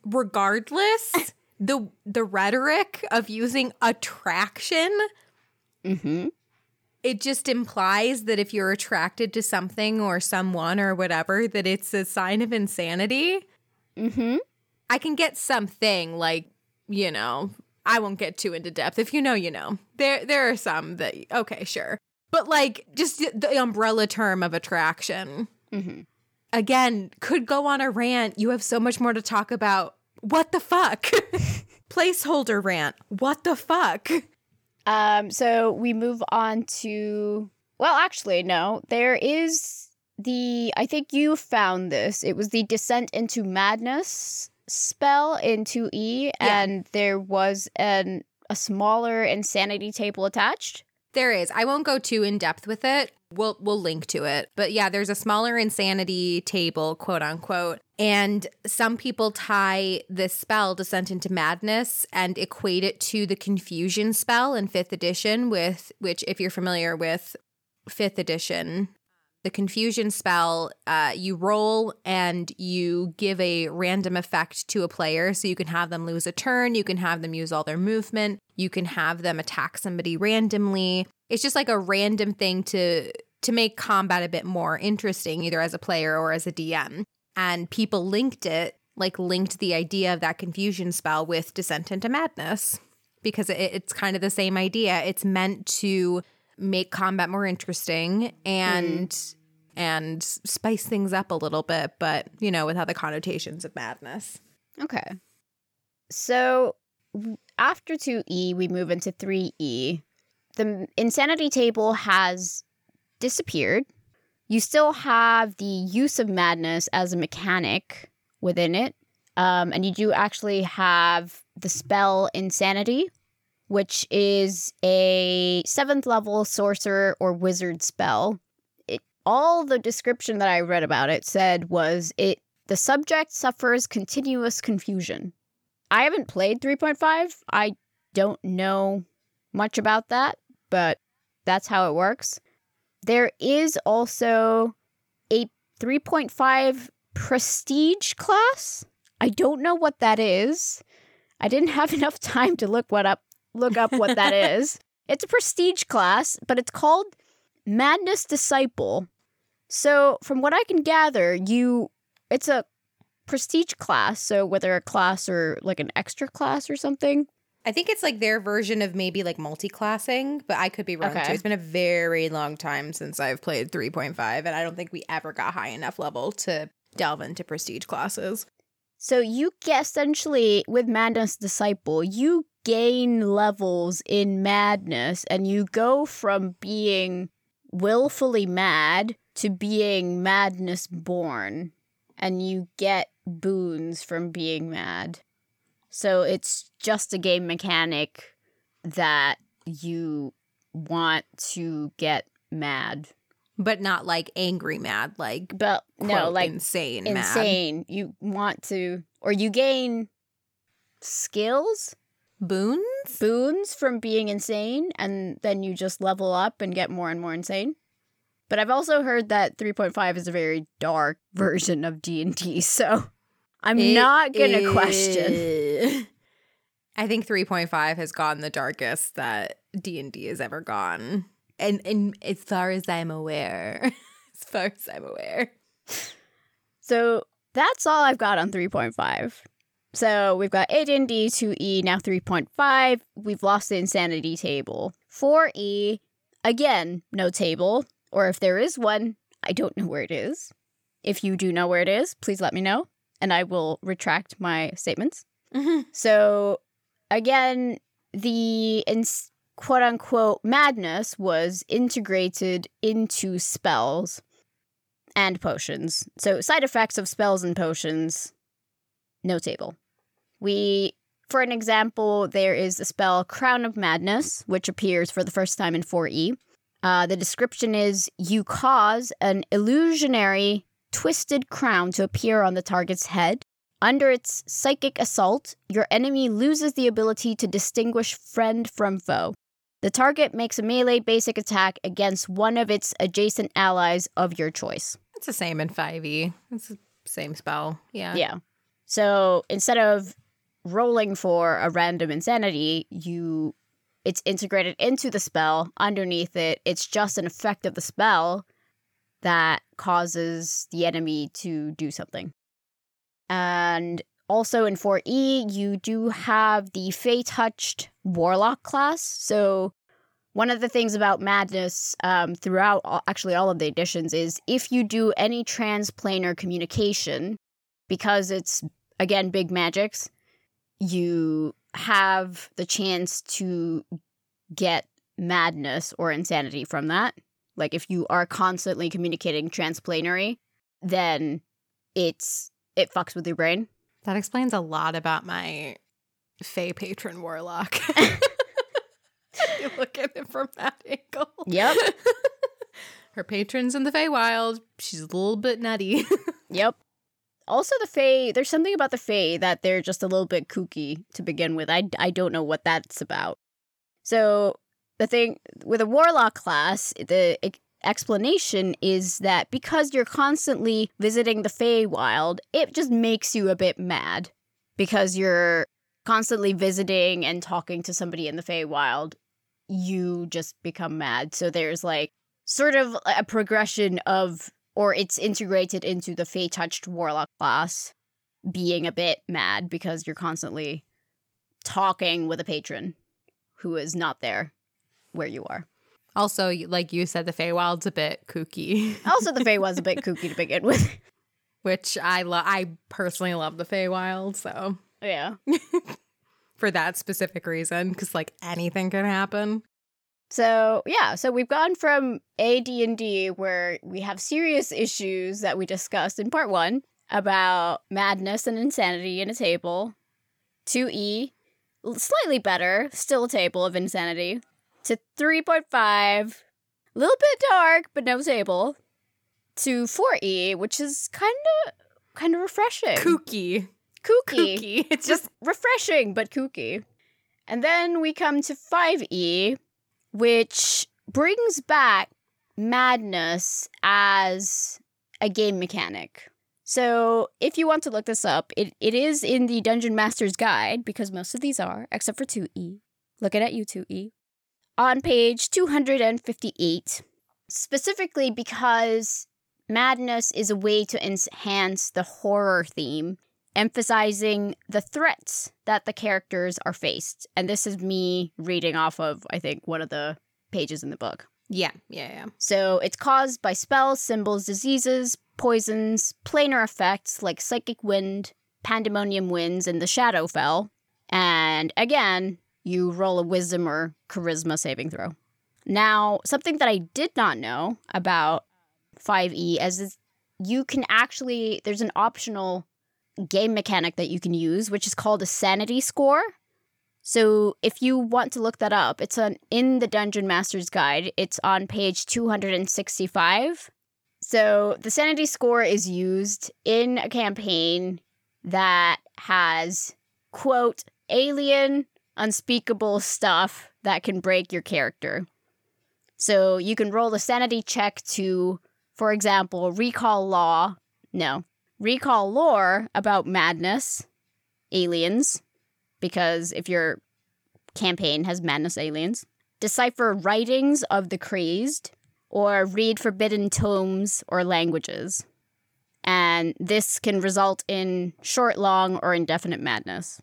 regardless, the the rhetoric of using attraction Mm-hmm. it just implies that if you're attracted to something or someone or whatever that it's a sign of insanity. Mm-hmm. I can get something like, you know, I won't get too into depth. If you know, you know. There there are some that okay, sure. But like just the- umbrella term of attraction. Mm-hmm. Again, could go on a rant. You have so much more to talk about. What the fuck? Placeholder rant. What the fuck? Um, so we move on to well, actually, no. There is the I think you found this. It was the Descent into Madness spell in 2E, and there was an a smaller insanity table attached. There is. I won't go too in depth with it. We'll we'll link to it. But yeah, there's a smaller insanity table, quote unquote. And some people tie this spell, Descent into Madness, and equate it to the confusion spell in fifth edition, with which if you're familiar with fifth edition, the confusion spell, uh, you roll and you give a random effect to a player. So you can have them lose a turn, you can have them use all their movement, you can have them attack somebody randomly. It's just like a random thing to to make combat a bit more interesting, either as a player or as a DM. And people linked it, like linked the idea of that confusion spell with Descent into Madness because it, it's kind of the same idea. It's meant to make combat more interesting and and spice things up a little bit, but you know, without the connotations of madness. Okay. So after 2E, we move into 3E. The insanity table has disappeared. You still have the use of madness as a mechanic within it. Um, and you do actually have the spell insanity, which is a seventh level sorcerer or wizard spell. It all the description that I read about it said was it the subject suffers continuous confusion. I haven't played 3.5. I don't know much about that, but that's how it works. There is also a 3.5 prestige class. I don't know what that is. I didn't have enough time to look what up look up what that is. It's a prestige class, but it's called Madness Disciple. So, from what I can gather, you it's a prestige class, so whether a class or like an extra class or something. I think it's like their version of maybe like multi-classing, but I could be wrong Okay. too. It's been a very long time since I've played 3.5 and I don't think we ever got high enough level to delve into prestige classes. So you get essentially with Madness Disciple, you gain levels in madness and you go from being willfully mad to being madness born and you get boons from being mad. So it's just a game mechanic that you want to get mad. But not like angry mad, like But no, quote, like insane, mad. insane. You want to, or you gain skills, Boons? boons from being insane, and then you just level up and get more and more insane. But I've also heard that 3.5 is a very dark version of D&D, so I'm It not going to question. I think 3.5 has gone the darkest that D&D has ever gone. And and as far as I'm aware, as far as I'm aware. So that's all I've got on 3.5. So we've got AD&D, 2E, now 3.5. We've lost the insanity table. 4E, again, no table. Or if there is one, I don't know where it is. If you do know where it is, please let me know, and I will retract my statements. Mm-hmm. So again, the ins- quote unquote madness was integrated into spells and potions. So side effects of spells and potions, no table. We, for an example, there is the spell Crown of Madness, which appears for the first time in 4E. Uh, the description is you cause an illusionary twisted crown to appear on the target's head. Under its psychic assault, your enemy loses the ability to distinguish friend from foe. The target makes a melee basic attack against one of its adjacent allies of your choice. It's the same in 5e. It's the same spell. Yeah. Yeah. So instead of rolling for a random insanity, you it's integrated into the spell. Underneath it, it's just an effect of the spell that causes the enemy to do something. And also in 4E, you do have the Fey Touched Warlock class. So one of the things about Madness um, throughout all, actually all of the editions is if you do any transplanar communication, because it's again big magics, you have the chance to get madness or insanity from that. Like if you are constantly communicating transplanary, then it's it fucks with your brain. That explains a lot about my Fey patron warlock. you look at it from that angle. Yep. Her patron's in the Feywild. She's a little bit nutty. Yep. Also, the Fae, there's something about the Fae that they're just a little bit kooky to begin with. I, I don't know what that's about. So, the thing with a Warlock class, the explanation is that because you're constantly visiting the Feywild, it just makes you a bit mad. Because you're constantly visiting and talking to somebody in the Feywild, you just become mad. So, there's like sort of a progression of or it's integrated into the Fey Touched Warlock class, being a bit mad because you're constantly talking with a patron who is not there where you are. Also, like you said, the Feywild's a bit kooky, Also, the was a bit kooky to begin with. which I love. I personally love the Feywild, so yeah. for that specific reason, because like anything can happen. So yeah, so we've gone from AD and D where we have serious issues that we discussed in part one about madness and insanity in a table, to E, slightly better, still a table of insanity, to three point five, a little bit dark but no table, to four E, which is kind of kind of refreshing, Kooky, kooky, kooky. It's just refreshing but kooky. And then we come to 5E, which brings back madness as a game mechanic. So, if you want to look this up, it, it is in the Dungeon Master's Guide, because most of these are, except for 2E. Looking at you, 2E. On page 258, specifically because madness is a way to enhance the horror theme emphasizing the threats that the characters are faced. And this is me reading off of, I think, one of the pages in the book. yeah, yeah, yeah. So it's caused by spells, symbols, diseases, poisons, planar effects like psychic wind, pandemonium winds, and the Shadowfell. And again, you roll a wisdom or charisma saving throw. Now, something that I did not know about 5e as is you can actually there's an optional game mechanic that you can use which is called a sanity score. So if you want to look that up, it's on in the Dungeon Master's Guide. It's on page 265. So the sanity score is used in a campaign that has quote alien unspeakable stuff that can break your character. So you can roll a sanity check to, for example, recall law. No, recall lore about madness, aliens, because if your campaign has madness aliens, decipher writings of the crazed, or read forbidden tomes or languages. And this can result in short, long, or indefinite madness.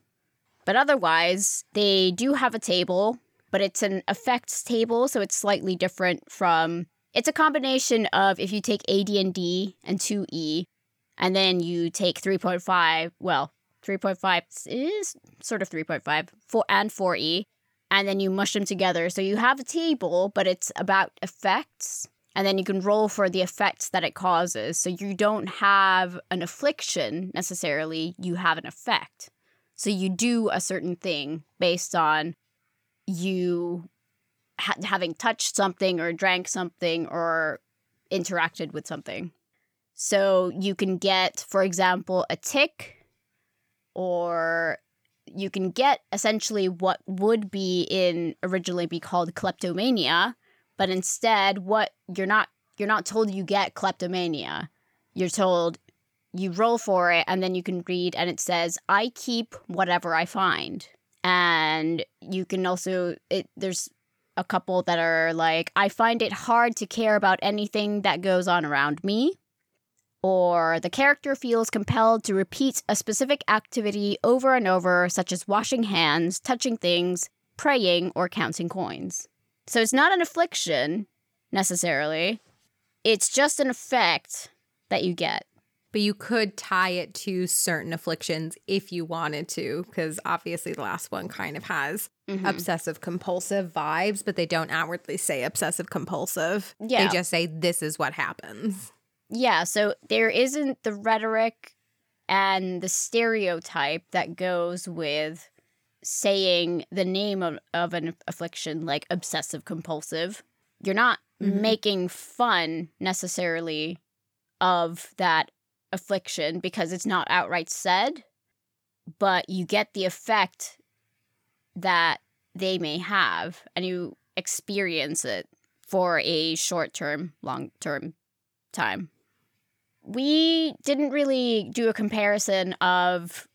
But otherwise, they do have a table, but it's an effects table, so it's slightly different from. It's a combination of if you take AD&D and 2E, and then you take 3.5, well, 3.5 is sort of 3.5 four, and 4E, and then you mush them together. So you have a table, but it's about effects, and then you can roll for the effects that it causes. So you don't have an affliction necessarily, you have an effect. So you do a certain thing based on you ha- having touched something or drank something or interacted with something. So you can get, for example, a tick, or you can get essentially what would be in originally be called kleptomania, but instead what you're not you're not told you get kleptomania. You're told you roll for it and then you can read and it says I keep whatever I find. And you can also it there's a couple that are like I find it hard to care about anything that goes on around me or the character feels compelled to repeat a specific activity over and over, such as washing hands, touching things, praying, or counting coins. So it's not an affliction necessarily, it's just an effect that you get. But you could tie it to certain afflictions if you wanted to, because obviously the last one kind of has Mhm. obsessive compulsive vibes, but they don't outwardly say obsessive compulsive. Yeah. They just say this is what happens. Yeah, so there isn't the rhetoric and the stereotype that goes with saying the name of, of an affliction like obsessive compulsive. You're not Mhm. making fun necessarily of that affliction because it's not outright said, but you get the effect that they may have and you experience it for a short term, long term time. We didn't really do a comparison of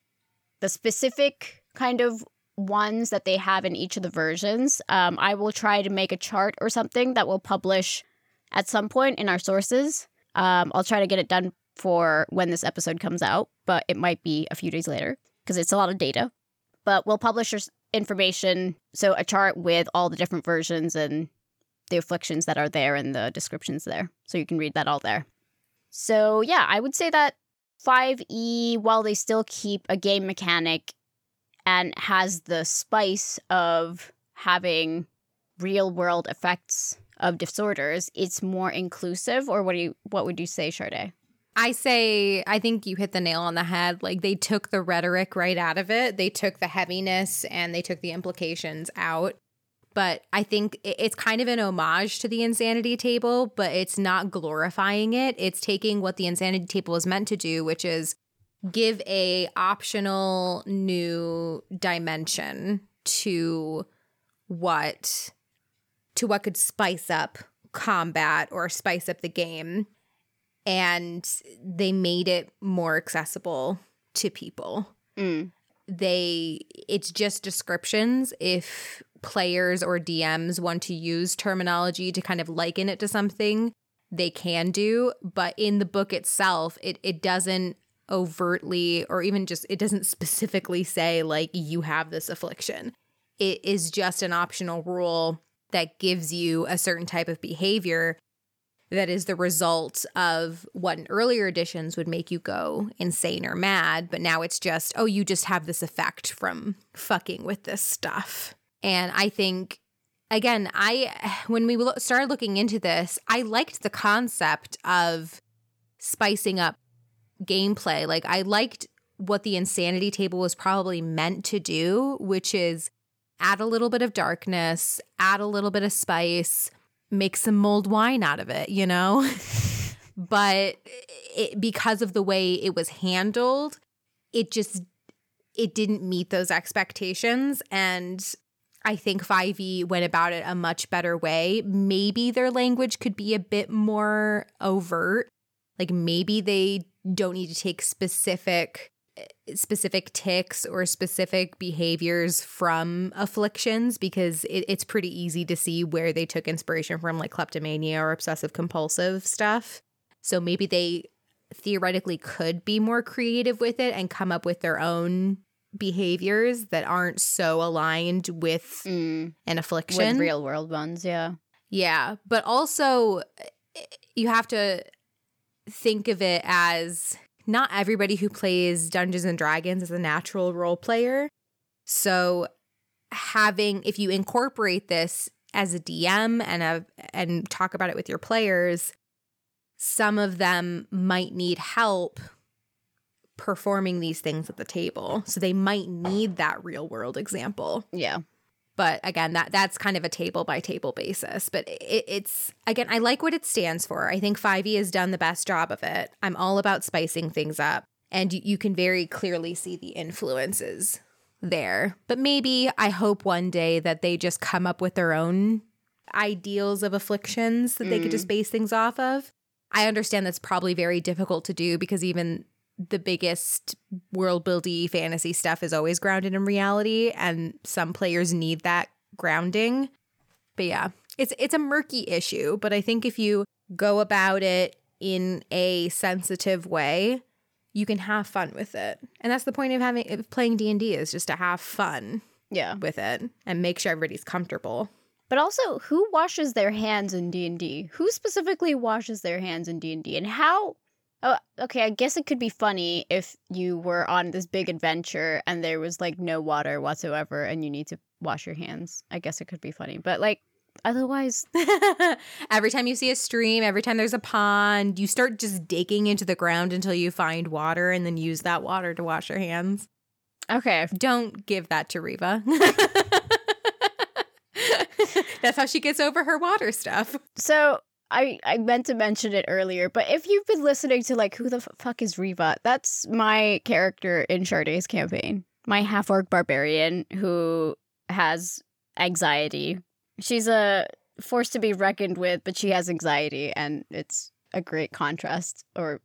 the specific kind of ones that they have in each of the versions. Um, I will try to make a chart or something that we'll publish at some point in our sources. Um, I'll try to get it done for when this episode comes out, but it might be a few days later because it's a lot of data. But we'll publish information, so a chart with all the different versions and the afflictions that are there and the descriptions there. So you can read that all there. So yeah, I would say that 5e, while they still keep a game mechanic and has the spice of having real world effects of disorders, it's more inclusive. Or what do you what would you say, Charday? I say, I think you hit the nail on the head. Like they took the rhetoric right out of it. They took the heaviness and they took the implications out. But I think it's kind of an homage to the insanity table, but it's not glorifying it. It's taking what the insanity table is meant to do, which is give a optional new dimension to what to what could spice up combat or spice up the game and they made it more accessible to people. Mm. They it's just descriptions if players or DMs want to use terminology to kind of liken it to something, they can do, but in the book itself, it it doesn't overtly or even just it doesn't specifically say like you have this affliction. It is just an optional rule that gives you a certain type of behavior that is the result of what in earlier editions would make you go insane or mad, but now it's just, oh, you just have this effect from fucking with this stuff. And I think, again, I, when we started looking into this, I liked the concept of spicing up gameplay. Like, I liked what the insanity table was probably meant to do, which is add a little bit of darkness, add a little bit of spice make some mulled wine out of it, you know? but it, because of the way it was handled, it just it didn't meet those expectations and I think 5e went about it a much better way. Maybe their language could be a bit more overt. Like maybe they don't need to take specific specific ticks or specific behaviors from afflictions because it, it's pretty easy to see where they took inspiration from, like kleptomania or obsessive compulsive stuff. So maybe they theoretically could be more creative with it and come up with their own behaviors that aren't so aligned with mm. an affliction. With real world ones, yeah. Yeah. But also, you have to think of it as not everybody who plays Dungeons and Dragons is a natural role player. So having if you incorporate this as a DM and a and talk about it with your players, some of them might need help performing these things at the table. So they might need that real world example. Yeah but again that that's kind of a table by table basis but it, it's again i like what it stands for i think 5e has done the best job of it i'm all about spicing things up and you, you can very clearly see the influences there but maybe i hope one day that they just come up with their own ideals of afflictions that mm. they could just mm. base things off of i understand that's probably very difficult to do because even the biggest world buildy fantasy stuff is always grounded in reality and some players need that grounding. But yeah, it's it's a murky issue, but I think if you go about it in a sensitive way, you can have fun with it. And that's the point of having of playing D&D is just to have fun. Yeah. with it and make sure everybody's comfortable. But also, who washes their hands in D&D? Who specifically washes their hands in D&D and how Oh, okay. I guess it could be funny if you were on this big adventure and there was like no water whatsoever and you need to wash your hands. I guess it could be funny. But like otherwise every time you see a stream, every time there's a pond, you start just digging into the ground until you find water and then use that water to wash your hands. Okay. Don't give that to Riva. That's how she gets over her water stuff. So I, I meant to mention it earlier, but if you've been listening to like who the f- fuck is Riva, that's my character in Charday's campaign. My half orc barbarian who has anxiety. She's a force to be reckoned with, but she has anxiety, and it's a great contrast or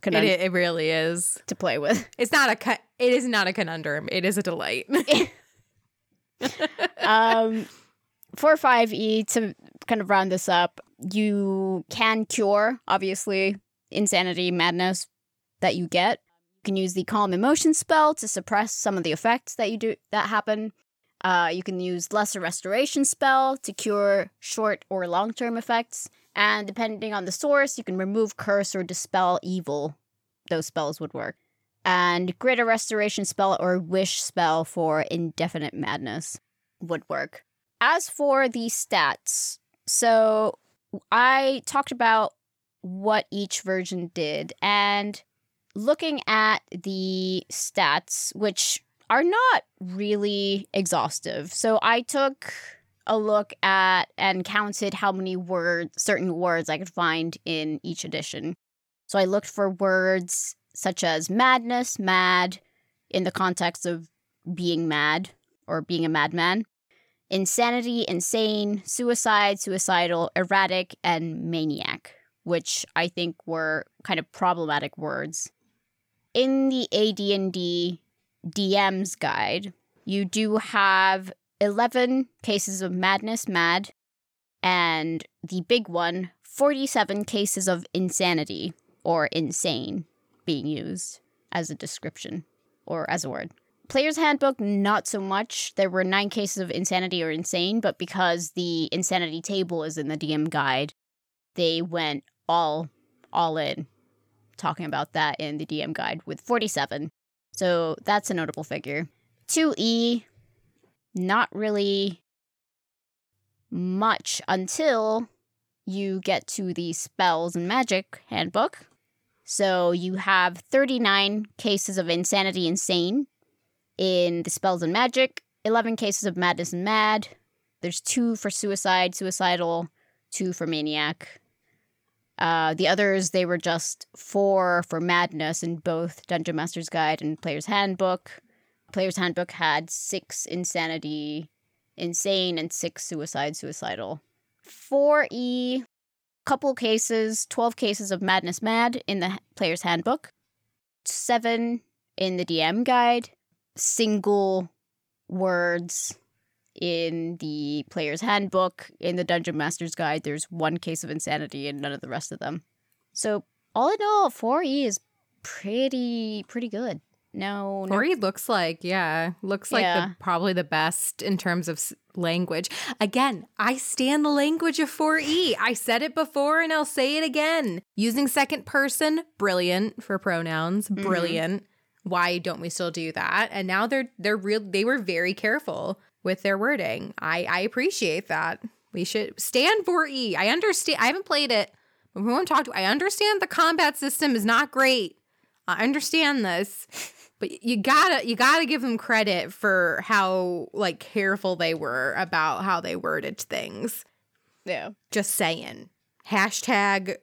conund- it, it really is to play with. It's not a co- it is not a conundrum. It is a delight. um, for five E to kind of round this up, you can cure, obviously, insanity, madness that you get. You can use the calm emotion spell to suppress some of the effects that you do that happen. Uh, you can use lesser restoration spell to cure short or long term effects. And depending on the source, you can remove curse or dispel evil. Those spells would work. And greater restoration spell or wish spell for indefinite madness would work. As for the stats, so I talked about what each version did, and looking at the stats, which are not really exhaustive. So I took a look at and counted how many words, certain words I could find in each edition. So I looked for words such as madness, mad, in the context of being mad or being a madman, insanity, insane, suicide, suicidal, erratic, and maniac, which I think were kind of problematic words. In the AD&D DM's guide, you do have 11 cases of madness, mad, and the big one, 47 cases of insanity or insane being used as a description or as a word. Player's Handbook, not so much. There were nine cases of insanity or insane, but because the insanity table is in the DM guide, they went all all in talking about that in the DM guide with 47. So that's a notable figure. 2E, not really much until you get to the spells and magic handbook. So you have 39 cases of insanity insane in the spells and magic, 11 cases of madness and mad. There's two for suicide, suicidal, two for maniac. Uh, the others, they were just four for madness in both Dungeon Master's Guide and Player's Handbook. Player's Handbook had six insanity, insane, and six suicide, suicidal. 4E, couple cases, 12 cases of madness mad in the Player's Handbook, seven in the DM Guide, single words in the player's handbook, in the dungeon master's guide, there's one case of insanity and none of the rest of them. So all in all, 4E is pretty pretty good. No, no 4E looks like, yeah, looks like Yeah. the, probably the best in terms of language. Again, I stand the language of 4E. I said it before and I'll say it again. Using second person, brilliant for pronouns, Mhm. brilliant. Why don't we still do that? And now they're they're real they were very careful with their wording. I I appreciate that. We should stand for e i understand I haven't played it, but we won't talk to I understand the combat system is not great. I understand this. But you gotta you gotta give them credit for how like careful they were about how they worded things. yeah. Just saying. Hashtag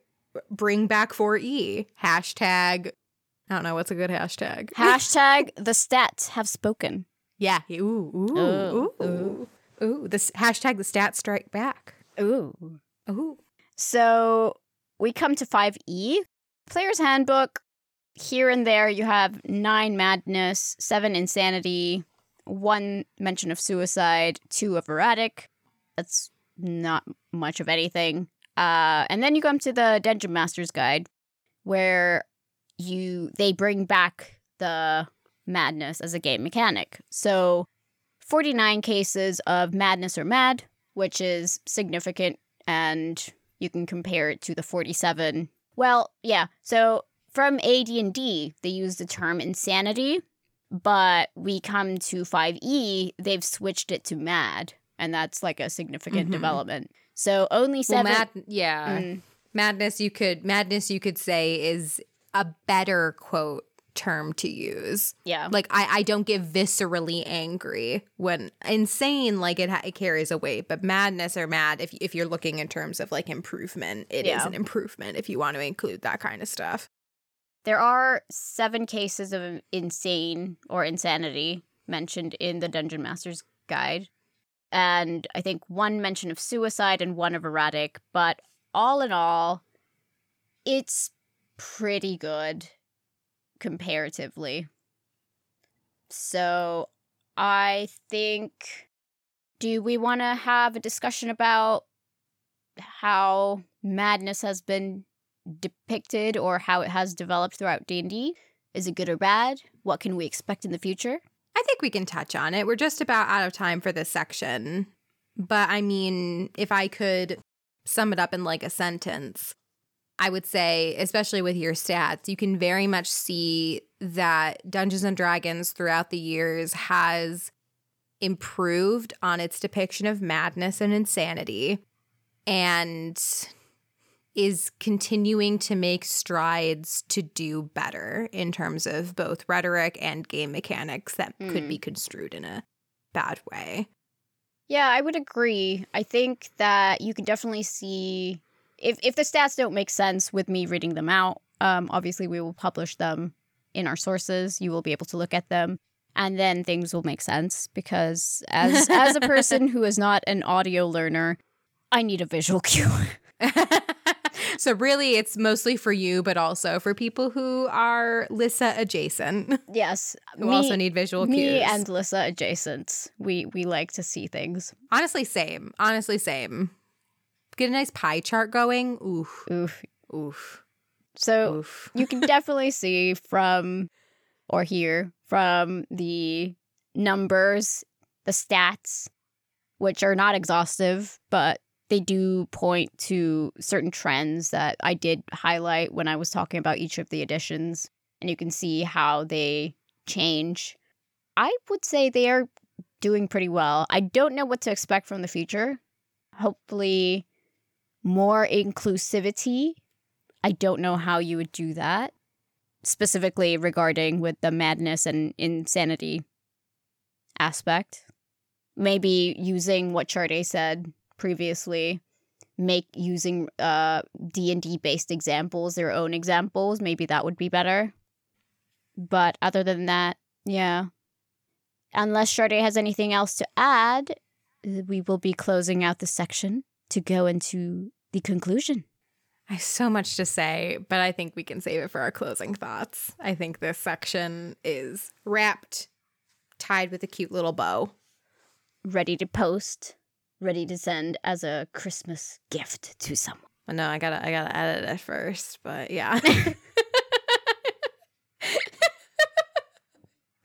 bring back 4E. Hashtag I don't know what's a good hashtag. Hashtag the stats have spoken. yeah. Ooh, ooh, Ooh, ooh, ooh. This hashtag the stats strike back. Ooh. Ooh. So we come to 5E. Player's Handbook. Here and there, you have nine madness, seven insanity, one mention of suicide, two of erratic. That's not much of anything. Uh, and then you come to the Dungeon Master's Guide, where you they bring back the madness as a game mechanic. So, 49 cases of madness or mad, which is significant and you can compare it to the 47 well yeah so from ad&d they use the term insanity but we come to 5e they've switched it to mad and that's like a significant Mhm. development so only Well, seven mad yeah. Mm, Madness you could madness you could say is a better quote term to use. yeah like I, I don't get viscerally angry when insane like it, it carries a weight but madness or mad if, if you're looking in terms of like improvement it is Yeah. an improvement if you want to include that kind of stuff there are seven cases of insane or insanity mentioned in the dungeon master's guide and i think one mention of suicide and one of erratic but all in all it's pretty good comparatively so i think do we want to have a discussion about how madness has been depicted or how it has developed throughout D&D? Is it good or bad? What can we expect in the future? I think we can touch on it. We're just about out of time for this section. But I mean, if I could sum it up in like a sentence, I would say, especially with your stats, you can very much see that Dungeons and Dragons throughout the years has improved on its depiction of madness and insanity and is continuing to make strides to do better in terms of both rhetoric and game mechanics that mm. could be construed in a bad way. Yeah, I would agree. I think that you can definitely see if if the stats don't make sense with me reading them out, um, obviously we will publish them in our sources. You will be able to look at them, and then things will make sense. Because as as a person who is not an audio learner, I need a visual cue. so really it's mostly for you but also for people who are lissa adjacent yes who me, also need visual me cues me and lissa adjacent we we like to see things honestly same honestly same get a nice pie chart going oof oof oof so oof. you can definitely see from or hear from the numbers the stats which are not exhaustive but they do point to certain trends that I did highlight when I was talking about each of the editions, and you can see how they change. I would say they are doing pretty well. I don't know what to expect from the future. Hopefully, more inclusivity. I don't know how you would do that, specifically regarding with the madness and insanity aspect. Maybe using what Charday said previously make using uh D&D based examples their own examples maybe that would be better but other than that yeah unless Charday has anything else to add we will be closing out the section to go into the conclusion I have so much to say, but I think we can save it for our closing thoughts. I think this section is wrapped, tied with a cute little bow. Ready to post ready to send as a Christmas gift to someone. No, I gotta I gotta edit it first, but yeah.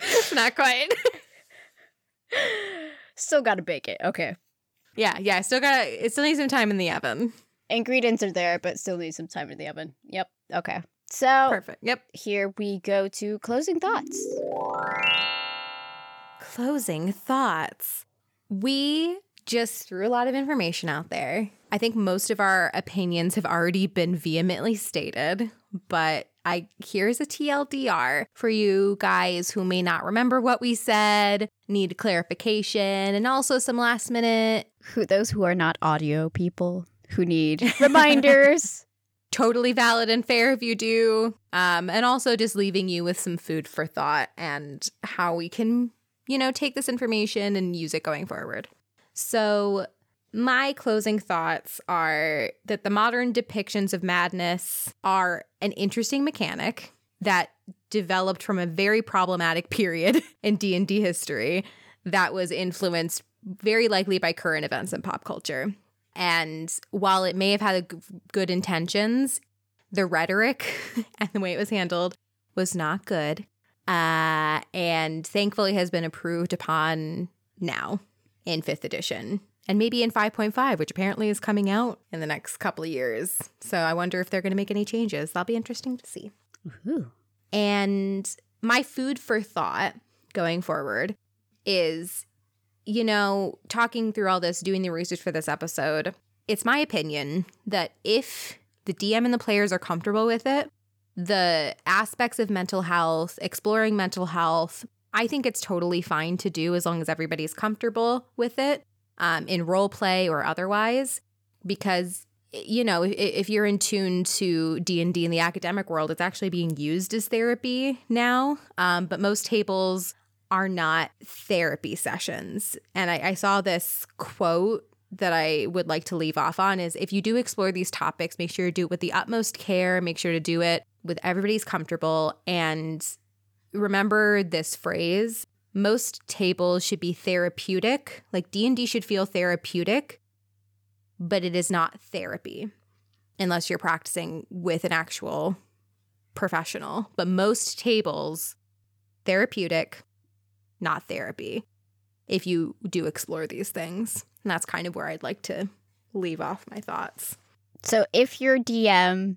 Not quite. still gotta bake it. Okay. Yeah, yeah. Still gotta it still needs some time in the oven. Ingredients are there, but still needs some time in the oven. Yep. Okay. So perfect. Yep. Here we go to closing thoughts. Closing thoughts. We just threw a lot of information out there. I think most of our opinions have already been vehemently stated, but I here's a TLDR for you guys who may not remember what we said, need clarification, and also some last minute who those who are not audio people who need reminders. totally valid and fair if you do. Um, and also just leaving you with some food for thought and how we can, you know, take this information and use it going forward. So, my closing thoughts are that the modern depictions of madness are an interesting mechanic that developed from a very problematic period in D&D history that was influenced very likely by current events and pop culture. And while it may have had good intentions, the rhetoric and the way it was handled was not good. Uh, and thankfully has been approved upon now in fifth edition and maybe in 5.5, which apparently is coming out in the next couple of years. So I wonder if they're going to make any changes. That'll be interesting to see. And my food for thought going forward is, you know, talking through all this, doing the research for this episode, it's my opinion that if the DM and the players are comfortable with it, the aspects of mental health, exploring mental health, I think it's totally fine to do as long as everybody's comfortable with it um, in role play or otherwise. Because you know, if, if you're in tune to D and D in the academic world, it's actually being used as therapy now. Um, but most tables are not therapy sessions. And I, I saw this quote that I would like to leave off on is if you do explore these topics, make sure to do it with the utmost care, make sure to do it with everybody's comfortable. And remember this phrase most tables should be therapeutic. Like d&d should feel therapeutic but it is not therapy unless you're practicing with an actual professional. But most tables therapeutic not therapy if you do explore these things. And that's kind of where I'd like to leave off my thoughts. So if your DM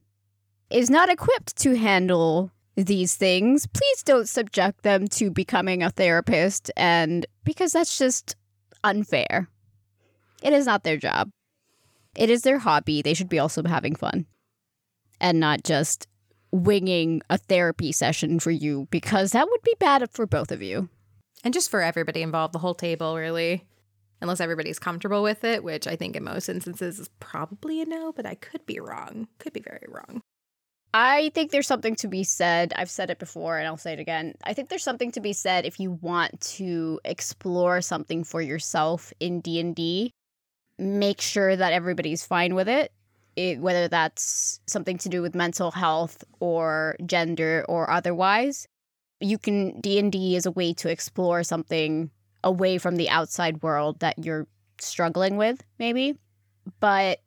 is not equipped to handle these things, please don't subject them to becoming a therapist and because that's just unfair. It is not their job. It is their hobby. They should be also having fun and not just winging a therapy session for you because that would be bad for both of you. And just for everybody involved, the whole table, really. Unless everybody's comfortable with it, which I think in most instances is probably a no, but I could be wrong. Could be very wrong. I think there's something to be said. I've said it before and I'll say it again. I think there's something to be said if you want to explore something for yourself in D&D. Make sure that everybody's fine with it. it whether that's something to do with mental health or gender or otherwise. You can D&D is a way to explore something away from the outside world that you're struggling with maybe. But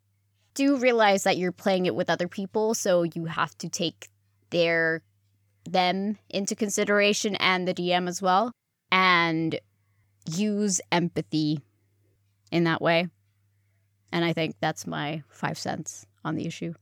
do realize that you're playing it with other people, so you have to take their them into consideration and the DM as well, and use empathy in that way. And I think that's my five cents on the issue.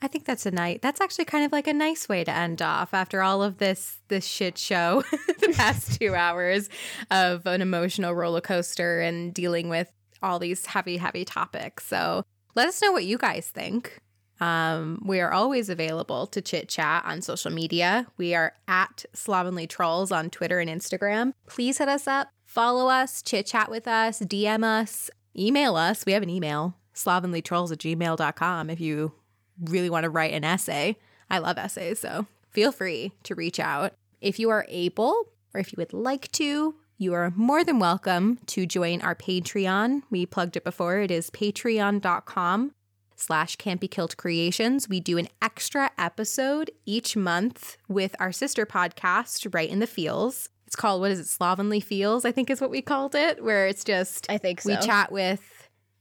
I think that's a night. That's actually kind of like a nice way to end off after all of this this shit show, the past two hours of an emotional roller coaster and dealing with all these heavy, heavy topics. So let us know what you guys think. Um, we are always available to chit chat on social media. We are at Slovenly Trulls on Twitter and Instagram. Please hit us up, follow us, chit chat with us, DM us, email us. We have an email, slovenlytrulls at gmail.com if you really want to write an essay. I love essays, so feel free to reach out. If you are able, or if you would like to, you are more than welcome to join our Patreon. We plugged it before. It is patreon.com slash can't be killed creations. We do an extra episode each month with our sister podcast, Right in the Feels. It's called, what is it, Slovenly Feels, I think is what we called it, where it's just, I think so. we chat with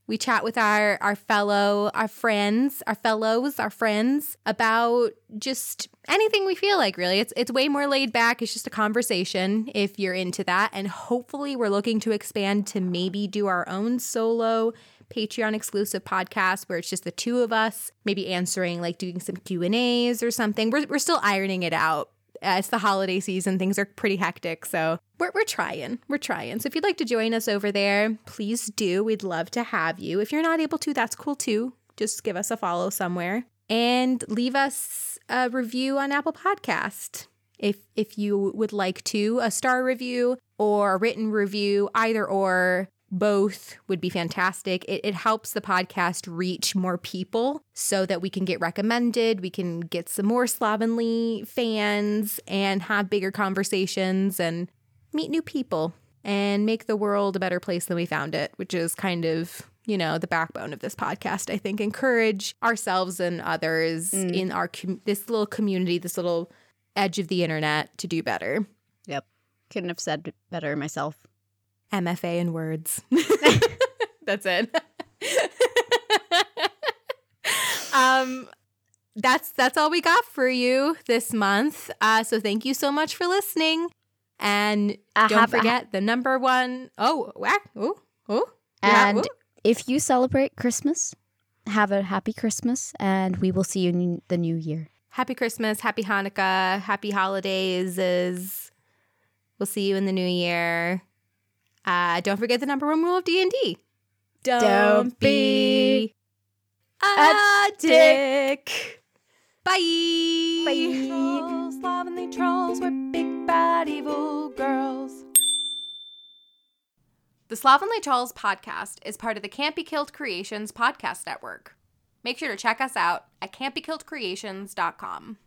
we chat with our our fellow our friends our fellows our friends about just anything we feel like really. It's it's way more laid back. It's just a conversation if you're into that. And hopefully we're looking to expand to maybe do our own solo patreon exclusive podcast where it's just the two of us maybe answering like doing some q and a's or something. We're, we're still ironing it out Uh, it's the holiday season. Things are pretty hectic. So we're, we're trying. We're trying. So if you'd like to join us over there, please do. We'd love to have you. If you're not able to, that's cool too. Just give us a follow somewhere and leave us a review on Apple Podcast. If if you would like to, a star review or a written review, either or both would be fantastic. It, it, helps the podcast reach more people so that we can get recommended, we can get some more slovenly fans and have bigger conversations and meet new people and make the world a better place than we found it, which is kind of you know the backbone of this podcast i think encourage ourselves and others mm. in our com- this little community this little edge of the internet to do better yep couldn't have said better myself MFA in words. that's it. um that's that's all we got for you this month. Uh so thank you so much for listening. And uh, don't forget uh, the number one oh whack oh oh and if you celebrate Christmas, have a happy Christmas and we will see you in the new year. Happy Christmas, happy Hanukkah, happy holidays. Is we'll see you in the new year. Uh, don't forget the number one rule of D and D. Don't be a dick. Bye. Bye. Trulls, slovenly trulls, we're big bad evil girls. The Slovenly Trulls podcast is part of the Can't Be Killed Creations podcast network. Make sure to check us out at can'tbekilledcreations.com.